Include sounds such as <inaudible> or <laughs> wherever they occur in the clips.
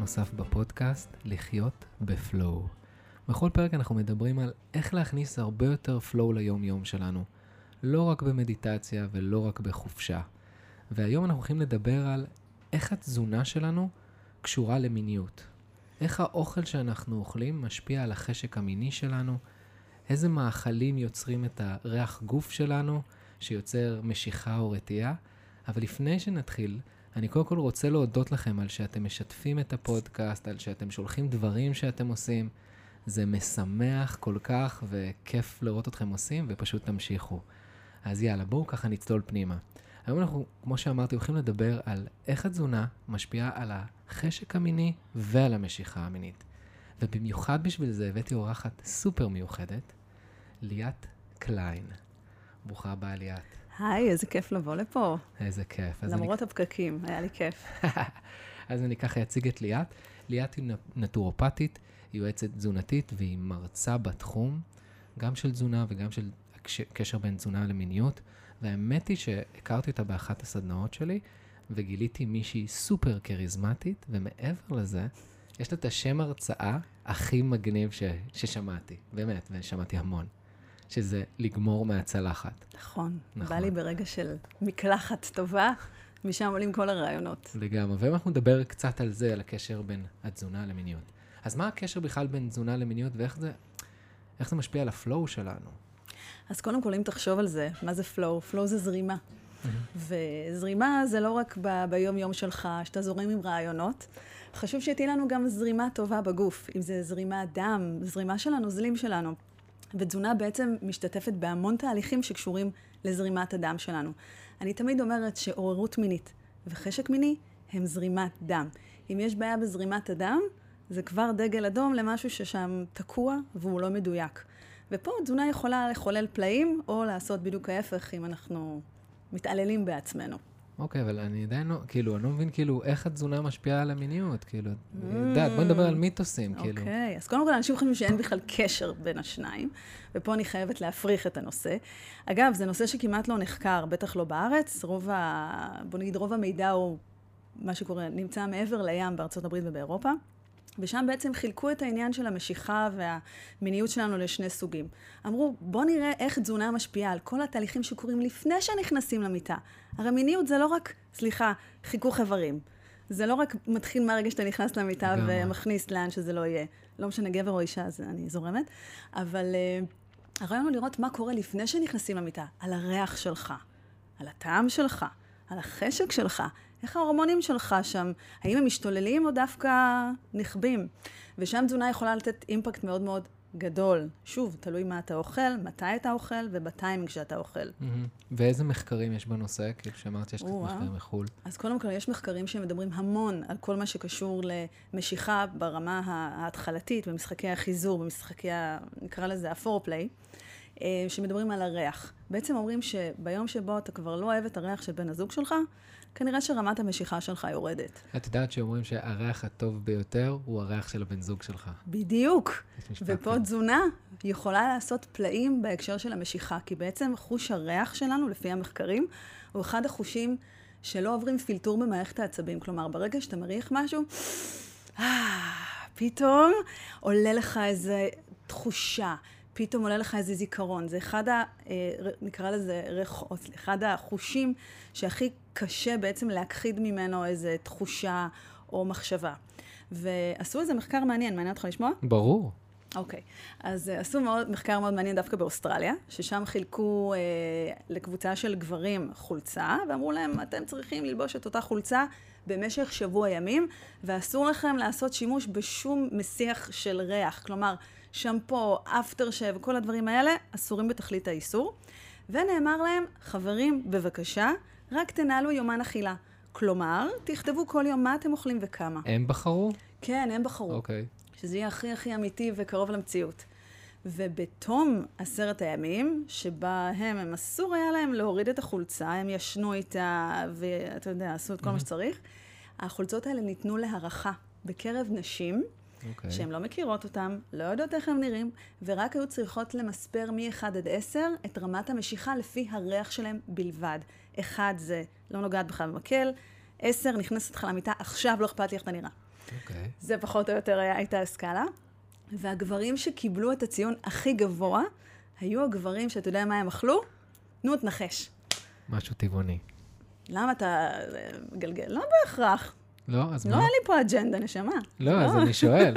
נוסף בפודקאסט לחיות בפלואו. בכל פרק אנחנו מדברים על איך להכניס הרבה יותר פלואו ליום-יום שלנו. לא רק במדיטציה ולא רק בחופשה. והיום אנחנו הולכים לדבר על איך התזונה שלנו קשורה למיניות. איך האוכל שאנחנו אוכלים משפיע על החשק המיני שלנו, איזה מאכלים יוצרים את הריח גוף שלנו, שיוצר משיכה או רתיעה. אבל לפני שנתחיל, אני קודם כל רוצה להודות לכם על שאתם משתפים את הפודקאסט, על שאתם שולחים דברים שאתם עושים. זה משמח כל כך וכיף לראות אתכם עושים, ופשוט תמשיכו. אז יאללה, בואו ככה נצלול פנימה. היום אנחנו, כמו שאמרתי, הולכים לדבר על איך התזונה משפיעה על החשק המיני ועל המשיכה המינית. ובמיוחד בשביל זה הבאתי אורחת סופר מיוחדת, ליאת קליין. ברוכה הבאה, ליאת. היי, איזה כיף לבוא לפה. איזה כיף. למרות אני... הפקקים, היה לי כיף. <laughs> אז אני ככה אציג את ליאת. ליאת היא נטורופטית, יועצת תזונתית והיא מרצה בתחום, גם של תזונה וגם של קשר בין תזונה למיניות. והאמת היא שהכרתי אותה באחת הסדנאות שלי, וגיליתי מישהי סופר כריזמטית, ומעבר לזה, יש לה את השם הרצאה הכי מגניב ש... ששמעתי, באמת, ושמעתי המון. שזה לגמרי מהמקלחת. נכון. נכון. בא לי ברגע של מקלחת טובה, משם עולים כל הרעיונות. לגמרי. והיום אנחנו נדבר קצת על זה, על הקשר בין התזונה למיניות. אז מה הקשר בכלל בין תזונה למיניות, ואיך זה, זה משפיע על ה flow שלנו? אז קודם כל, אם תחשוב על זה, מה זה flow? flow זה זרימה. וזרימה זה לא רק ב- ביום-יום שלך, שאתה זורם עם רעיונות. חשוב שתהיה לנו גם זרימה טובה בגוף, אם זה זרימת דם, זרימה של הנוזלים שלנו. ותזונה בעצם משתתפת בהמון תהליכים שקשורים לזרימת הדם שלנו. אני תמיד אומרת שעוררות מינית וחשק מיני הם זרימת דם. אם יש בעיה בזרימת הדם, זה כבר דגל אדום למשהו ששם תקוע והוא לא מדויק. ופה תזונה יכולה לחולל פלאים, או לעשות בדיוק ההפך אם אנחנו מתעללים בעצמנו. אוקיי, אבל אני עדיין לא, כאילו, אני לא מבין, כאילו, איך התזונה משפיעה על המיניות, כאילו, את יודעת, בוא נדבר על מיתוסים, כאילו. אוקיי, אז קודם כל, אנשים חושבים שאין בכלל קשר בין השניים, ופה אני חייבת להפריך את הנושא. אגב, זה נושא שכמעט לא נחקר, בטח לא בארץ, רוב ה... בוא נגיד, רוב המידע הוא, מה שקורה, נמצא מעבר לים בארצות הברית ובאירופה. ושם בעצם חילקו את העניין של המשיכה והמיניות שלנו לשני סוגים. אמרו, בוא נראה איך תזונה משפיעה על כל התהליכים שקורים לפני שנכנסים למיטה. הרי מיניות זה לא רק, סליחה, חיכוך איברים. זה לא רק מתחיל מהרגע שאתה נכנס למיטה ומכניס לאן שזה לא יהיה. לא משנה גבר או אישה, אז אני זורמת. אבל uh, הרעיון הוא לראות מה קורה לפני שנכנסים למיטה. על הריח שלך, על הטעם שלך, על החשק שלך, איך ההורמונים שלך שם, האם הם משתוללים או דווקא נכבים? ושם תזונה יכולה לתת אימפקט מאוד מאוד גדול. שוב, תלוי מה אתה אוכל, מתי אתה אוכל ובטיימינג שאתה אוכל. Mm-hmm. ואיזה מחקרים יש בנושא? כאילו שאמרת שיש קצת מחקרים מחו"ל. אז קודם כל, יש מחקרים שמדברים המון על כל מה שקשור למשיכה ברמה ההתחלתית, במשחקי החיזור, במשחקי, נקרא לזה הפורפליי. אה, שמדברים על הריח. בעצם אומרים שביום שבו אתה כבר לא אוהב את הריח של בן הזוג שלך, כנראה שרמת המשיכה שלך יורדת. את יודעת שאומרים שהריח הטוב ביותר הוא הריח של הבן זוג שלך. בדיוק. ופה. תזונה יכולה לעשות פלאים בהקשר של המשיכה, כי בעצם חוש הריח שלנו, לפי המחקרים, הוא אחד החושים שלא עוברים פילטור במערכת העצבים. כלומר, ברגע שאתה מריח משהו, אה, פתאום עולה לך איזו תחושה. פתאום עולה לך איזה זיכרון. זה אחד ה... אה, נקרא לזה ריחות, אחד החושים שהכי קשה בעצם להכחיד ממנו איזה תחושה או מחשבה. ועשו איזה מחקר מעניין, מעניין אותך לשמוע? ברור. אוקיי, okay. אז uh, עשו מאוד, מחקר מאוד מעניין דווקא באוסטרליה, ששם חילקו uh, לקבוצה של גברים חולצה, ואמרו להם, אתם צריכים ללבוש את אותה חולצה במשך שבוע ימים, ואסור לכם לעשות שימוש בשום מסיח של ריח. כלומר, שמפו, אפטר שב, כל הדברים האלה אסורים בתכלית האיסור. ונאמר להם, חברים, בבקשה, רק תנהלו יומן אכילה. כלומר, תכתבו כל יום מה אתם אוכלים וכמה. הם בחרו? כן, הם בחרו. אוקיי. Okay. שזה יהיה הכי הכי אמיתי וקרוב למציאות. ובתום עשרת הימים, שבהם הם אסור היה להם להוריד את החולצה, הם ישנו איתה, ואתה יודע, עשו את כל mm-hmm. מה שצריך, החולצות האלה ניתנו להערכה בקרב נשים, okay. אוקיי. שהן לא מכירות אותם, לא יודעות איך הם נראים, ורק היו צריכות למספר מ-1 עד 10 את רמת המשיכה לפי הריח שלהם בלבד. 1 זה לא נוגעת בכלל במקל, 10 נכנסת לך למיטה, עכשיו לא אכפת לי איך אתה נראה. אוקיי. זה פחות או יותר היה, הייתה הסקאלה. והגברים שקיבלו את הציון הכי גבוה, היו הגברים שאתה יודע מה הם אכלו? נו, תנחש. משהו טבעוני. למה אתה אה, מגלגל? לא בהכרח. לא? אז לא מה? היה לי פה אג'נדה, נשמה. לא, אז אני שואל.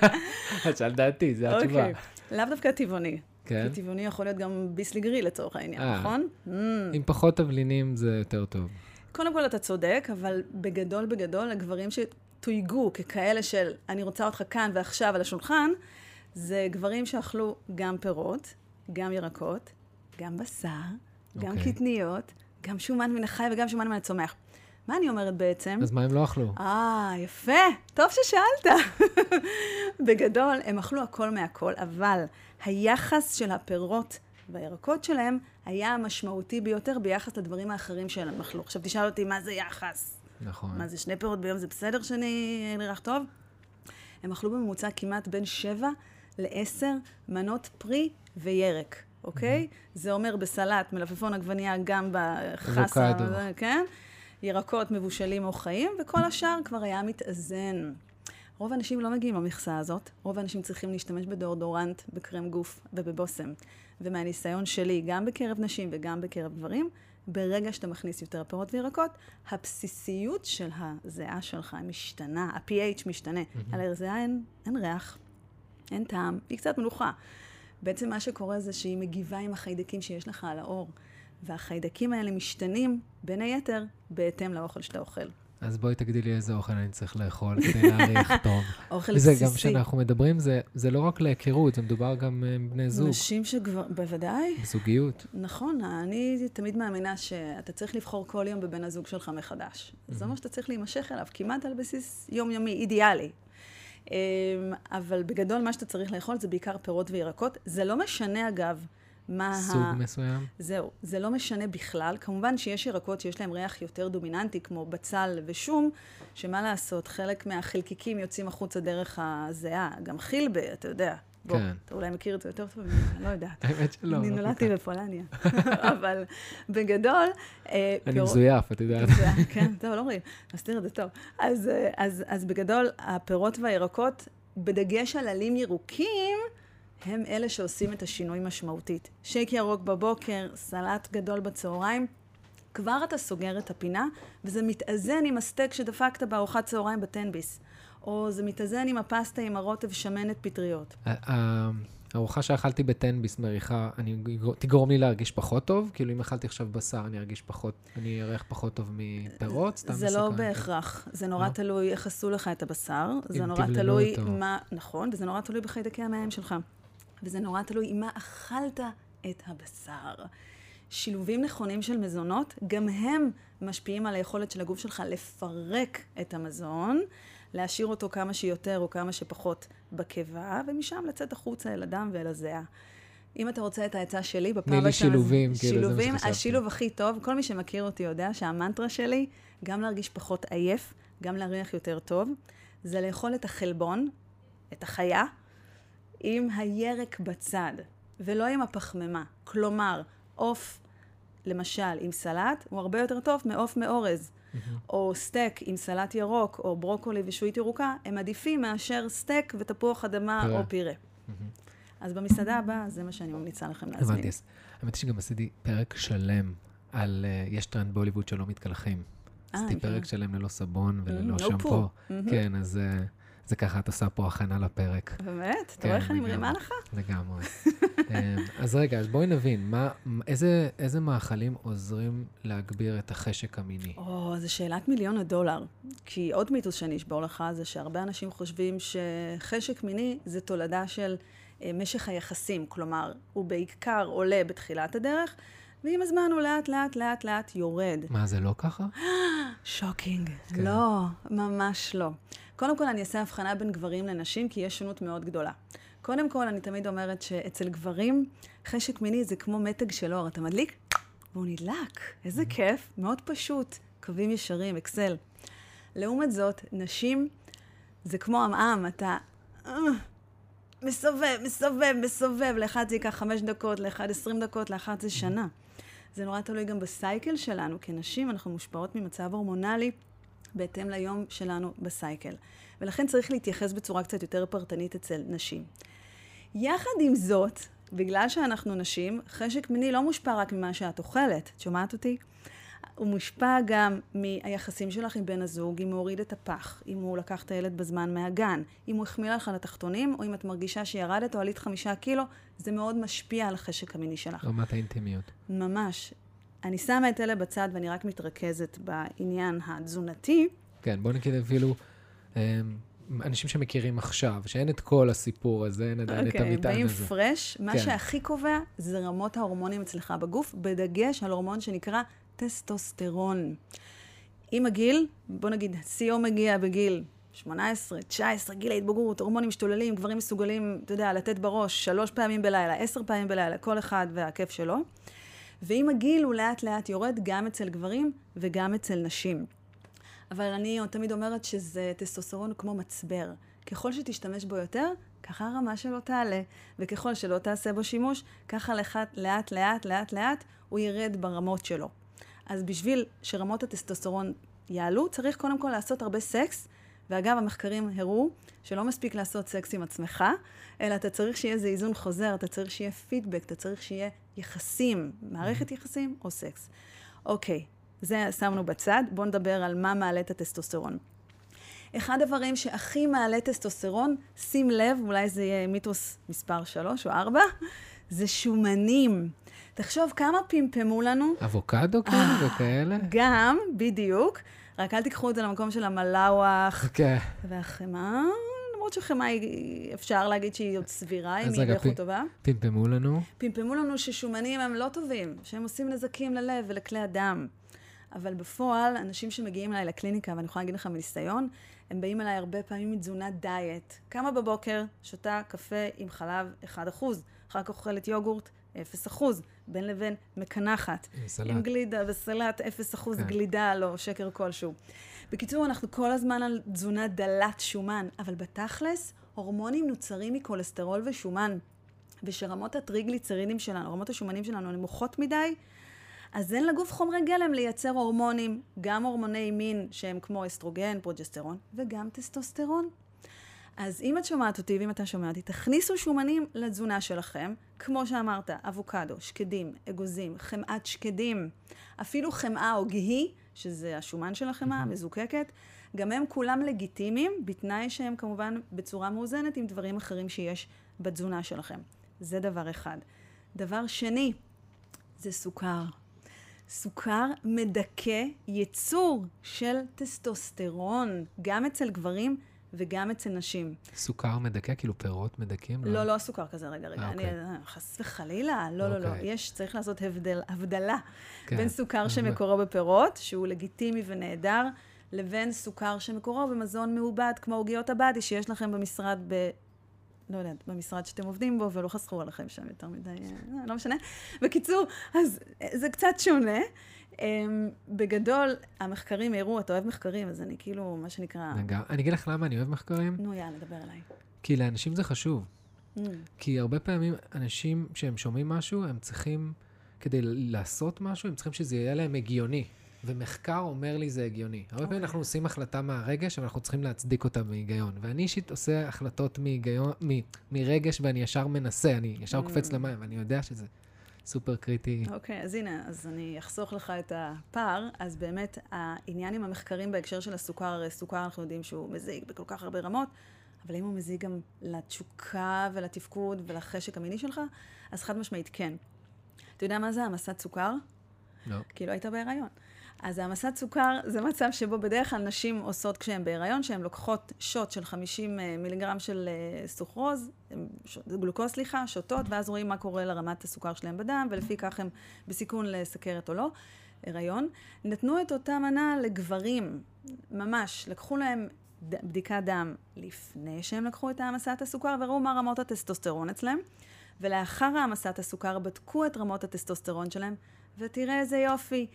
<laughs> את שאלת דעתי, זו התשובה. אוקיי. לאו דווקא טבעוני. כן? כי טבעוני יכול להיות גם ביסלי גריל לצורך העניין, אה. נכון? Mm. עם פחות תבלינים זה יותר טוב. קודם כל אתה צודק, אבל בגדול בגדול, הגברים שתויגו ככאלה של אני רוצה אותך כאן ועכשיו על השולחן, זה גברים שאכלו גם פירות, גם ירקות, גם בשר, גם אוקיי. קטניות, גם שומן מן החי וגם שומן מן הצומח. מה אני אומרת בעצם? אז מה הם לא אכלו? אה, יפה, טוב ששאלת. <laughs> בגדול, הם אכלו הכל מהכל, אבל היחס של הפירות והירקות שלהם היה המשמעותי ביותר ביחס לדברים האחרים שהם אכלו. עכשיו תשאל אותי, מה זה יחס? נכון. מה זה, שני פירות ביום זה בסדר שאני נראה טוב? הם אכלו בממוצע כמעט בין שבע לעשר מנות פרי וירק, אוקיי? זה אומר בסלט, מלפפון עגבנייה, גם בחסה. כן? ירקות מבושלים או חיים, וכל השאר כבר היה מתאזן. רוב האנשים לא מגיעים למכסה הזאת, רוב האנשים צריכים להשתמש בדאודורנט, בקרם גוף ובבושם. ומהניסיון שלי, גם בקרב נשים וגם בקרב גברים, ברגע שאתה מכניס יותר פירות וירקות, הבסיסיות של הזיעה שלך משתנה, ה-pH משתנה. על הזיעה אין, אין ריח, אין טעם, היא קצת מלוכה. בעצם מה שקורה זה שהיא מגיבה עם החיידקים שיש לך על העור, והחיידקים האלה משתנים, בין היתר, בהתאם לאוכל שאתה אוכל. אז בואי תגידי לי איזה אוכל אני צריך לאכול כדי להריח <laughs> טוב. אוכל בסיסי. גם כשאנחנו מדברים, זה, זה לא רק להיכרות, זה מדובר גם אה, עם בני זוג, נשים שכבר, בוודאי. זוגיות. נכון, אני תמיד מאמינה שאתה צריך לבחור כל יום בבן הזוג שלך מחדש. זה אומר שאתה צריך להימשך אליו, כמעט על בסיס יומיומי, אידיאלי. אמ, אבל בגדול מה שאתה צריך לאכול זה בעיקר פירות וירקות. זה לא משנה אגב מה סוג מסוים. זהו, זה לא משנה בכלל. כמובן שיש ירקות שיש להם ריח יותר דומיננטי, כמו בצל ושום, שמה לעשות, חלק מהחלקיקים יוצאים החוצה דרך הזיעה. גם חילבה, אתה יודע. בוא, כן. אתה אולי מכיר את זה יותר טוב אני לא יודעת. <laughs> האמת שלא. אני נולדתי. בפולניה. <laughs> אבל בגדול... אה, אני מזויף, את יודעת. כן, טוב, לא רואים, נסתיר את זה טוב. אז, אה, אז, אז בגדול, הפירות והירקות, בדגש על עלים ירוקים, הם אלה שעושים את השינוי משמעותית. שייק ירוק בבוקר, סלט גדול בצהריים, כבר אתה סוגר את הפינה, וזה מתאזן עם הסטייק שדפקת בארוחת צהריים בטנביס. או זה מתאזן עם הפסטה עם הרוטב שמנת פטריות. הארוחה שאכלתי בטנביס מריחה, אני, תגרום לי להרגיש פחות טוב? כאילו אם אכלתי עכשיו בשר, אני ארגיש פחות, אני אראה פחות טוב מפירות? סתם זה לא. בהכרח, זה נורא לא? תלוי איך עשו לך את הבשר, זה נורא תלוי אותו. מה, נכון, וזה נורא תלוי בחיידקי המעיים שלך. וזה נורא תלוי עם מה אכלת את הבשר. שילובים נכונים של מזונות, גם הם משפיעים על היכולת של הגוף שלך לפרק את המזון, להשאיר אותו כמה שיותר או כמה שפחות בקיבה, ומשם לצאת החוצה אל הדם ואל הזיעה. אם אתה רוצה את העצה שלי, בפעם תני לי שילובים, כאילו, זה מה שחשבתי. השילוב הכי טוב, כל מי שמכיר אותי יודע שהמנטרה שלי, גם להרגיש פחות עייף, גם להריח יותר טוב, זה לאכול את החלבון, את החיה, עם הירק בצד, ולא עם הפחמימה. כלומר, עוף, למשל, עם סלט, הוא הרבה יותר טוב מעוף מאורז. או סטייק עם סלט ירוק, או ברוקולי ושעועית ירוקה, הם עדיפים מאשר סטייק ותפוח אדמה פירה. או פירה. אז במסעדה הבאה, זה מה שאני ממליצה לכם להזמין. הבנתי. אז האמת שגם עשיתי פרק שלם על, אה, יש טרנד בהוליווד שלא מתקלחים. אה, עשיתי פרק. שלם ללא סבון וללא Mm, שמפו. כן, אז אה, זה ככה, את עושה פה הכנה לפרק. באמת? אתה כן, רואה איך אני. מרימה לך? לגמרי. <laughs> אמ, אז רגע, אז בואי נבין, מה, איזה, איזה מאכלים עוזרים להגביר את החשק המיני? או, זו שאלת מיליון הדולר. כי עוד מיתוס שאני אשבור לך זה שהרבה אנשים חושבים שחשק מיני זה תולדה של אה, משך היחסים. כלומר, הוא בעיקר עולה בתחילת הדרך, ועם הזמן הוא לאט לאט לאט לאט יורד. מה, זה לא ככה? <gasps> shocking. כן. לא, ממש לא. קודם כל, אני אעשה הבחנה בין גברים לנשים, כי יש שונות מאוד גדולה. קודם כל, אני תמיד אומרת שאצל גברים, חשק מיני זה כמו מתג של אור. אתה מדליק, והוא נדלק. איזה כיף, מאוד פשוט. קווים ישרים, אקסל. לעומת זאת, נשים זה כמו עמעם, אתה אה, מסובב, מסובב, מסובב, לאחד זה ייקח חמש דקות, לאחד עשרים דקות, לאחד זה שנה. זה נורא תלוי גם בסייקל שלנו. כנשים אנחנו מושפעות ממצב הורמונלי בהתאם ליום שלנו בסייקל. ולכן צריך להתייחס בצורה קצת יותר פרטנית אצל נשים. יחד עם זאת, בגלל שאנחנו נשים, חשק מיני לא מושפע רק ממה שאת אוכלת. את שומעת אותי? הוא מושפע גם מהיחסים שלך עם בן הזוג, אם הוא הוריד את הפח, אם הוא לקח את הילד בזמן מהגן, אם הוא החמיא לך על התחתונים, או אם את מרגישה שירדת או עלית חמישה קילו, זה מאוד משפיע על החשק המיני שלך. רמת האינטימיות. ממש. אני שמה את אלה בצד ואני רק מתרכזת בעניין התזונתי. כן, בוא נגיד אפילו אמ, אנשים שמכירים עכשיו, שאין את כל הסיפור הזה, אין עדיין okay, את אוקיי, המטען הזה. באים פרש, מה כן. שהכי קובע זה רמות ההורמונים אצלך בגוף, בדגש על הורמון שנקרא טסטוסטרון. עם הגיל, בוא נגיד, שיאו מגיע בגיל 18, 19, גיל ההתבגרות, הורמונים משתוללים, גברים מסוגלים, אתה יודע, לתת בראש שלוש פעמים בלילה, עשר פעמים בלילה, כל אחד והכיף שלו. ועם הגיל הוא לאט לאט יורד גם אצל גברים וגם אצל נשים. אבל אני תמיד אומרת שזה טסטוסטרון כמו מצבר. ככל שתשתמש בו יותר, ככה הרמה שלו תעלה, וככל שלא תעשה בו שימוש, ככה לאט לאט לאט לאט הוא ירד ברמות שלו. אז בשביל שרמות הטסטוסטרון יעלו, צריך קודם כל לעשות הרבה סקס. ואגב, המחקרים הראו שלא מספיק לעשות סקס עם עצמך, אלא אתה צריך שיהיה איזה היזון חוזר, אתה צריך שיהיה פידבק, אתה צריך שיהיה יחסים, מערכת mm-hmm. יחסים או סקס. אוקיי, זה שמנו בצד, בואו נדבר על מה מעלה את הטסטוסטרון. אחד הדברים שהכי מעלה טסטוסטרון, שים לב, אולי זה יהיה מיתוס מספר 3 או 4, זה שומנים. תחשוב כמה פמפמו לנו. אבוקדו אה, וכאלה? גם, בדיוק. רק אל תיקחו את זה למקום של המלאווח. כן. והחמאה, למרות שחמאה היא, אפשר להגיד שהיא עוד סבירה, אם היא באיכות טובה. פמפמו לנו. פמפמו לנו ששומנים הם לא טובים, שהם עושים נזקים ללב ולכלי הדם. אבל בפועל, אנשים שמגיעים אליי לקליניקה, ואני יכולה להגיד לך מניסיון, הם באים אליי הרבה פעמים מתזונת דיאט. קמה בבוקר, שותה קפה עם חלב 1%, אחר כך אוכלת יוגורט 0%, בין לבין מקנחת. עם סלט. עם גלידה וסלט, 0% כן. גלידה, לא שקר כלשהו. בקיצור, אנחנו כל הזמן על תזונה דלת שומן, אבל בתכלס, הורמונים נוצרים מכולסטרול ושומן. וכשרמות הטריגליצרינים שלנו, רמות השומנים שלנו נמוכות מדי, אז אין לגוף חומרי גלם לייצר הורמונים, גם הורמוני מין שהם כמו אסטרוגן, פרוג'סטרון, וגם טסטוסטרון. אז אם את שומעת אותי ואם אתה שומע אותי, תכניסו שומנים לתזונה שלכם, כמו שאמרת, אבוקדו, שקדים, אגוזים, חמאת שקדים, אפילו חמאה או גהי, שזה השומן של החמאה, המזוקקת, גם הם כולם לגיטימיים, בתנאי שהם כמובן בצורה מאוזנת עם דברים אחרים שיש בתזונה שלכם. זה דבר אחד. דבר שני, זה סוכר. סוכר מדכא ייצור של טסטוסטרון, גם אצל גברים וגם אצל נשים. סוכר מדכא? כאילו פירות מדכאים? לא, לא הסוכר כזה, רגע, רגע. אני, אוקיי. אה, חס וחלילה, לא, לא, לא. אוקיי. יש, צריך לעשות הבדל, הבדלה כן. בין סוכר שמקורו בפירות, שהוא לגיטימי ונהדר, לבין סוכר שמקורו במזון מעובד, כמו עוגיות הבאדי שיש לכם במשרד ב... לא יודעת, במשרד שאתם עובדים בו, ולא חסכו עליכם שם יותר מדי, אה, לא משנה. בקיצור, אז אה, זה קצת שונה. Um, בגדול, המחקרים הראו, אתה אוהב מחקרים, אז אני כאילו, מה שנקרא... רגע, אני אגיד לך למה אני אוהב מחקרים. נו, יאללה, דבר אליי. כי לאנשים זה חשוב. Mm. כי הרבה פעמים אנשים, כשהם שומעים משהו, הם צריכים, כדי לעשות משהו, הם צריכים שזה יהיה להם הגיוני. ומחקר אומר לי זה הגיוני. הרבה okay. פעמים אנחנו אוקיי. עושים החלטה מהרגש, אבל אנחנו צריכים להצדיק אותה בהיגיון. ואני אישית עושה החלטות מהיגיון, מ, מרגש, ואני ישר מנסה, אני ישר mm. קופץ למים, ואני יודע שזה סופר קריטי. אוקיי, okay, אז הנה, אז אני אחסוך לך את הפער. אז באמת, העניין עם המחקרים בהקשר של הסוכר, הרי סוכר אנחנו יודעים שהוא מזיק בכל כך הרבה רמות, אבל אם הוא מזיק גם לתשוקה ולתפקוד ולחשק המיני שלך, אז חד משמעית כן. אתה יודע מה זה המסת סוכר? לא. כי לא היית בהיריון. אז העמסת סוכר זה מצב שבו בדרך כלל נשים עושות כשהן בהיריון, שהן לוקחות שוט של 50 אה, מיליגרם של אה, סוכרוז, גלוקוז סליחה, שותות, ואז רואים מה קורה לרמת הסוכר שלהן בדם, ולפי כך הן בסיכון לסכרת או לא, הריון. נתנו את אותה מנה לגברים, ממש, לקחו להם בדיקת דם לפני שהם לקחו את העמסת הסוכר, וראו מה רמות הטסטוסטרון אצלם. ולאחר העמסת הסוכר בדקו את רמות הטסטוסטרון שלהם, ותראה איזה יופי,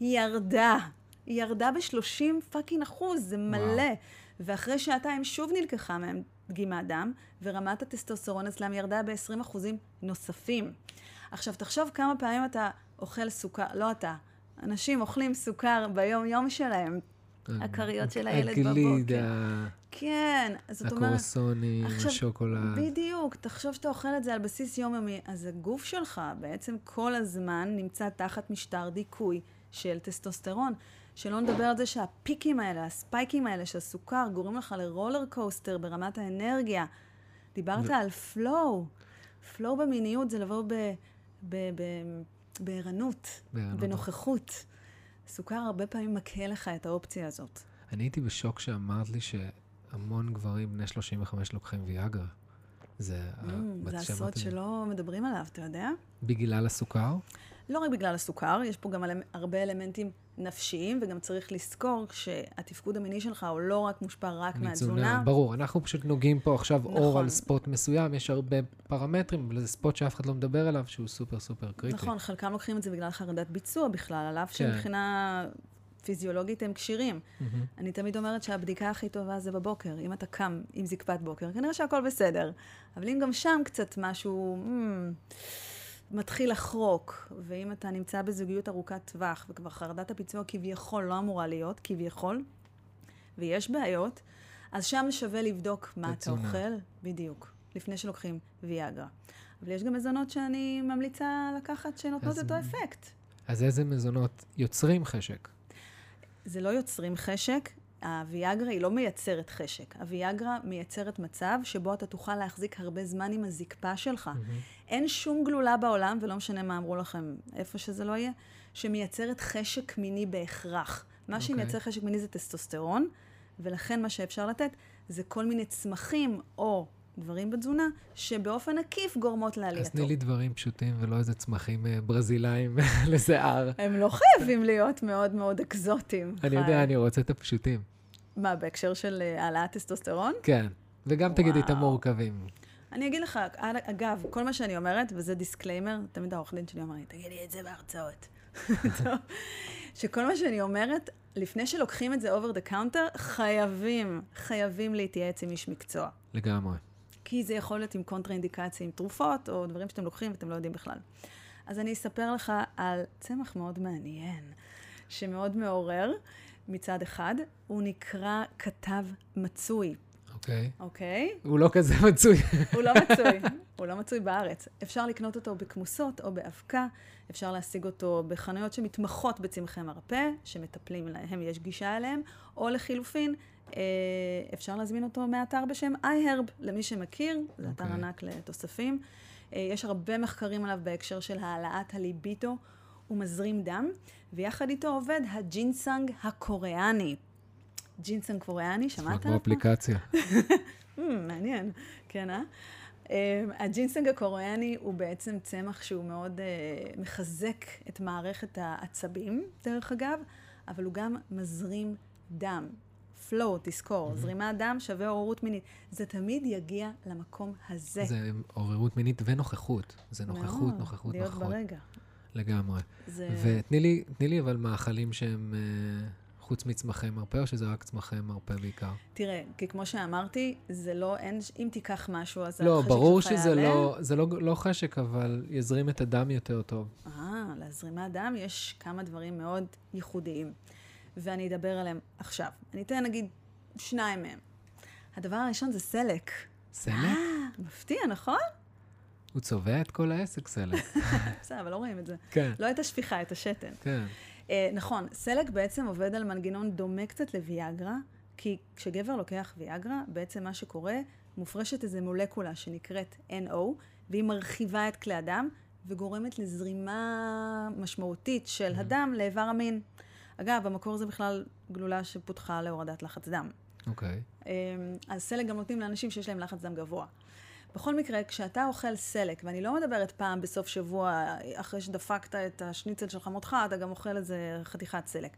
היא ירדה. היא ירדה ב-30 fucking אחוז, זה מלא. וואו. ואחרי שעתיים שוב נלקחה מהם דגימת דם, ורמת הטסטוסטרון אצלם ירדה ב-20 אחוזים נוספים. עכשיו, תחשוב כמה פעמים אתה אוכל סוכר, לא אתה, אנשים אוכלים סוכר ביום-יום שלהם. הכריות של הילד בבוקר. כן, זאת אומרת, הקרואסונים, עכשיו, השוקולד. בדיוק, תחשוב שאתה אוכל את זה על בסיס יומיומי, אז הגוף שלך בעצם כל הזמן נמצא תחת משטר דיכוי של טסטוסטרון. שלא נדבר על זה שה peaks האלה, ה spikes האלה של הסוכר, גורמים לך ל roller coaster ברמת האנרגיה. דיברת על flow. flow במיניות זה לבוא ב- ב- ב- בערנות, בערנות. בנוכחות. סוכר הרבה פעמים מקהה לך את האופציה הזאת. אני הייתי בשוק שאמרת לי שהמון גברים בני 35 לוקחים ויאגרה. זה... Mm, זה הסוד. שלא מדברים עליו, אתה יודע? בגלל הסוכר? לא רק בגלל הסוכר, יש פה גם הרבה אלמנטים נפשיים, וגם צריך לזכור שהתפקוד המיני שלך הוא לא רק מושפע רק מהתזונה. ברור, אנחנו פשוט נוגעים פה עכשיו אור נכון. על ספוט מסוים, יש הרבה פרמטרים, אבל זה ספוט שאף אחד לא מדבר עליו, שהוא סופר סופר קריטי. נכון, חלקם לוקחים את זה בגלל חרדת ביצוע בכלל, על אף כן. שמבחינה פיזיולוגית הם כשירים. מהמם. אני תמיד אומרת שהבדיקה הכי טובה זה בבוקר. אם אתה קם עם זקפת בוקר, כנראה שהכל בסדר. אבל אם גם שם קצת משהו mm, מתחיל לחרוק, ואם אתה נמצא בזוגיות ארוכת טווח, וכבר חרדת הפיצוע כביכול לא אמורה להיות, כביכול, ויש בעיות, אז שם שווה לבדוק מה אתה תזונה. אוכל, בדיוק, לפני שלוקחים ויאגרה. אבל יש גם מזונות שאני ממליצה לקחת שנותנות אז- אותו אפקט. אז איזה מזונות יוצרים חשק? זה לא יוצרים חשק, הוויאגרה היא לא מייצרת חשק. הוויאגרה מייצרת מצב שבו אתה תוכל להחזיק הרבה זמן עם הזקפה שלך. אין שום גלולה בעולם, ולא משנה מה אמרו לכם, איפה שזה לא יהיה, שמייצרת חשק מיני בהכרח. מה אוקיי. שמייצר חשק מיני זה טסטוסטרון, ולכן מה שאפשר לתת זה כל מיני צמחים או דברים בתזונה שבאופן עקיף גורמות אז לעלייתו. תני לי דברים פשוטים ולא איזה צמחים אה, ברזילאים <laughs> לשיער. הם לא חייבים להיות מאוד מאוד אקזוטיים. אני יודע, אני רוצה את הפשוטים. מה, בהקשר של אה, העלאת טסטוסטרון? כן. וגם תגידי את. המורכבים. אני אגיד לך, אגב, כל מה שאני אומרת, וזה disclaimer, תמיד העורך דין שלי אומר לי, תגידי את זה בהרצאות. <laughs> שכל מה שאני אומרת, לפני שלוקחים את זה over the counter, חייבים, חייבים להתייעץ עם איש מקצוע. לגמרי. כי זה יכול להיות עם קונטרה-אינדיקציה, עם תרופות, או דברים שאתם לוקחים ואתם לא יודעים בכלל. אז אני אספר לך על צמח מאוד מעניין, שמאוד מעורר מצד אחד, הוא נקרא כתב מצוי, אוקיי. אוקיי? הוא לא כזה מצוי. הוא לא מצוי, הוא לא מצוי בארץ. אפשר לקנות אותו בכמוסות או באבקה, אפשר להשיג אותו בחנויות שמתמחות בצמחי מרפא, שמטפלים להם, יש גישה אליהם, או לחילופין, אה, אפשר להזמין אותו מאתר בשם iHerb, למי שמכיר, זה אתר אוקיי. ענק לתוספים. אה, יש הרבה מחקרים עליו בהקשר של העלאת הליבידו. הוא מזרים דם, ויחד איתו עובד הג'ינסנג הקוריאני. ג'ינסנג קוריאני, שמעת נשמע כמו? אפליקציה. <laughs> Hmm, מעניין, כן, אה? Um, הג'ינסנג הקוריאני הוא בעצם צמח שהוא מאוד uh, מחזק את מערכת העצבים, דרך אגב, אבל הוא גם מזרים דם. flow, תזכור, זרימת דם שווה עוררות מינית. זה תמיד יגיע למקום הזה. זה עוררות מינית ונוכחות. זה נוכחות, מאוד, נוכחות, להיות נוכחות. ברגע. לגמרי. זה... ותני לי, לי אבל מאכלים שהם אה, חוץ מצמחי מרפא, או שזה רק צמחי מרפא בעיקר? תראה, כי כמו שאמרתי, זה לא, אין, אם תיקח משהו, אז לא, החשק ברור שלך שזה יעלה. לא, זה לא, לא חשק, אבל יזרים את הדם יותר טוב. אה, להזרימת דם יש כמה דברים מאוד ייחודיים, ואני אדבר עליהם עכשיו. אני אתן נגיד שניים מהם. הדבר הראשון זה סלק. סלק? אה, מפתיע, נכון? הוא צובע את כל העסק, סלק. <laughs> בסדר, אבל לא רואים את זה. כן, לא את השפיכה, את השתן. כן. אה, נכון, סלק בעצם עובד על מנגנון דומה קצת לוויאגרה, כי כשגבר לוקח ויאגרה, בעצם מה שקורה, מופרשת איזו מולקולה שנקראת NO, והיא מרחיבה את כלי הדם, וגורמת לזרימה משמעותית של הדם לאיבר המין. אגב, במקור זה בכלל גלולה שפותחה להורדת לחץ דם. אוקיי. אמ, אז סלק גם נותנים לאנשים שיש להם לחץ דם גבוה. בכל מקרה, כשאתה אוכל סלק, ואני לא מדברת פעם בסוף שבוע, אחרי שדפקת את השניצל של חמותך, אתה גם אוכל איזה חתיכת סלק.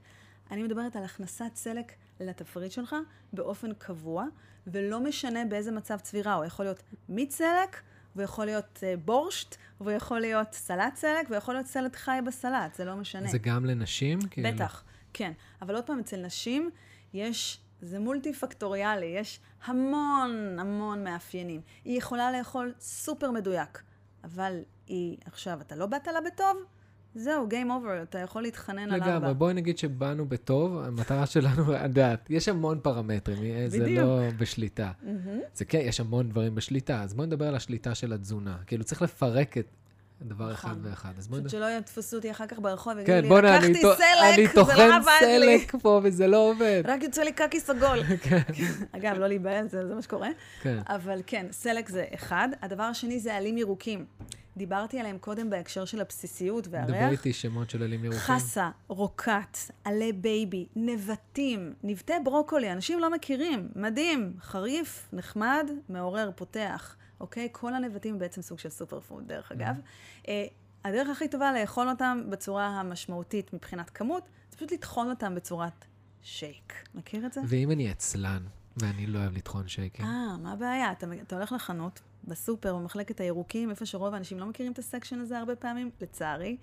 אני מדברת על הכנסת סלק לתפריט שלך באופן קבוע, ולא משנה באיזה מצב צבירה. הוא יכול להיות מיץ סלק, והוא יכול להיות אה, בורשט, והוא יכול להיות סלט סלק, ויכול להיות סלט חי בסלט, זה לא משנה. זה גם לנשים? כאילו? בטח, כן. אבל עוד פעם, אצל נשים יש, זה מולטי פקטוריאלי, יש המון המון מאפיינים. היא יכולה לאכול סופר מדויק, אבל היא, עכשיו, אתה לא באת לה בטוב, זהו, Game Over, אתה יכול להתחנן על ארבע. לגמרי, בואי נגיד שבאנו בטוב, המטרה שלנו, <laughs> את יודעת, יש המון פרמטרים, אה, זה בדיוק. לא בשליטה. מהמם. זה כן, יש המון דברים בשליטה, אז בואי נדבר על השליטה של התזונה. כאילו, צריך לפרק את דבר אחד נכון. ואחד. אז בואי פשוט נדבר... שלא יתפסו אותי אחר כך ברחוב ויגידו כן, לי, אני לקחתי אני סלק, זה טוחן לא עבד לי. סלק פה וזה לא עובד. רק יוצא לי קקי סגול. <laughs> כן, <laughs> אגב, לא להיבהל, זה מה שקורה. כן. אבל כן, סלק זה אחד. הדבר השני זה עלים ירוקים. דיברתי עליהם קודם בהקשר של הבסיסיות דבר והריח. איתי שמות של עלים ירוקים. חסה, רוקט, עלי בייבי, נבטים, נבטי ברוקולי, אנשים לא מכירים, מדהים, חריף, נחמד, מעורר, פותח, אוקיי? כל הנבטים בעצם סוג של super food, דרך אגב. אה, הדרך הכי טובה לאכול אותם בצורה המשמעותית מבחינת כמות, זה פשוט לטחון אותם בצורת שייק. מכיר את זה? ואם אני עצלן, ואני לא אוהב לטחון שייקים? אה, מה הבעיה? אתה, אתה הולך לחנות, בסופר, במחלקת הירוקים, איפה שרוב האנשים לא מכירים את ה section הזה הרבה פעמים, לצערי.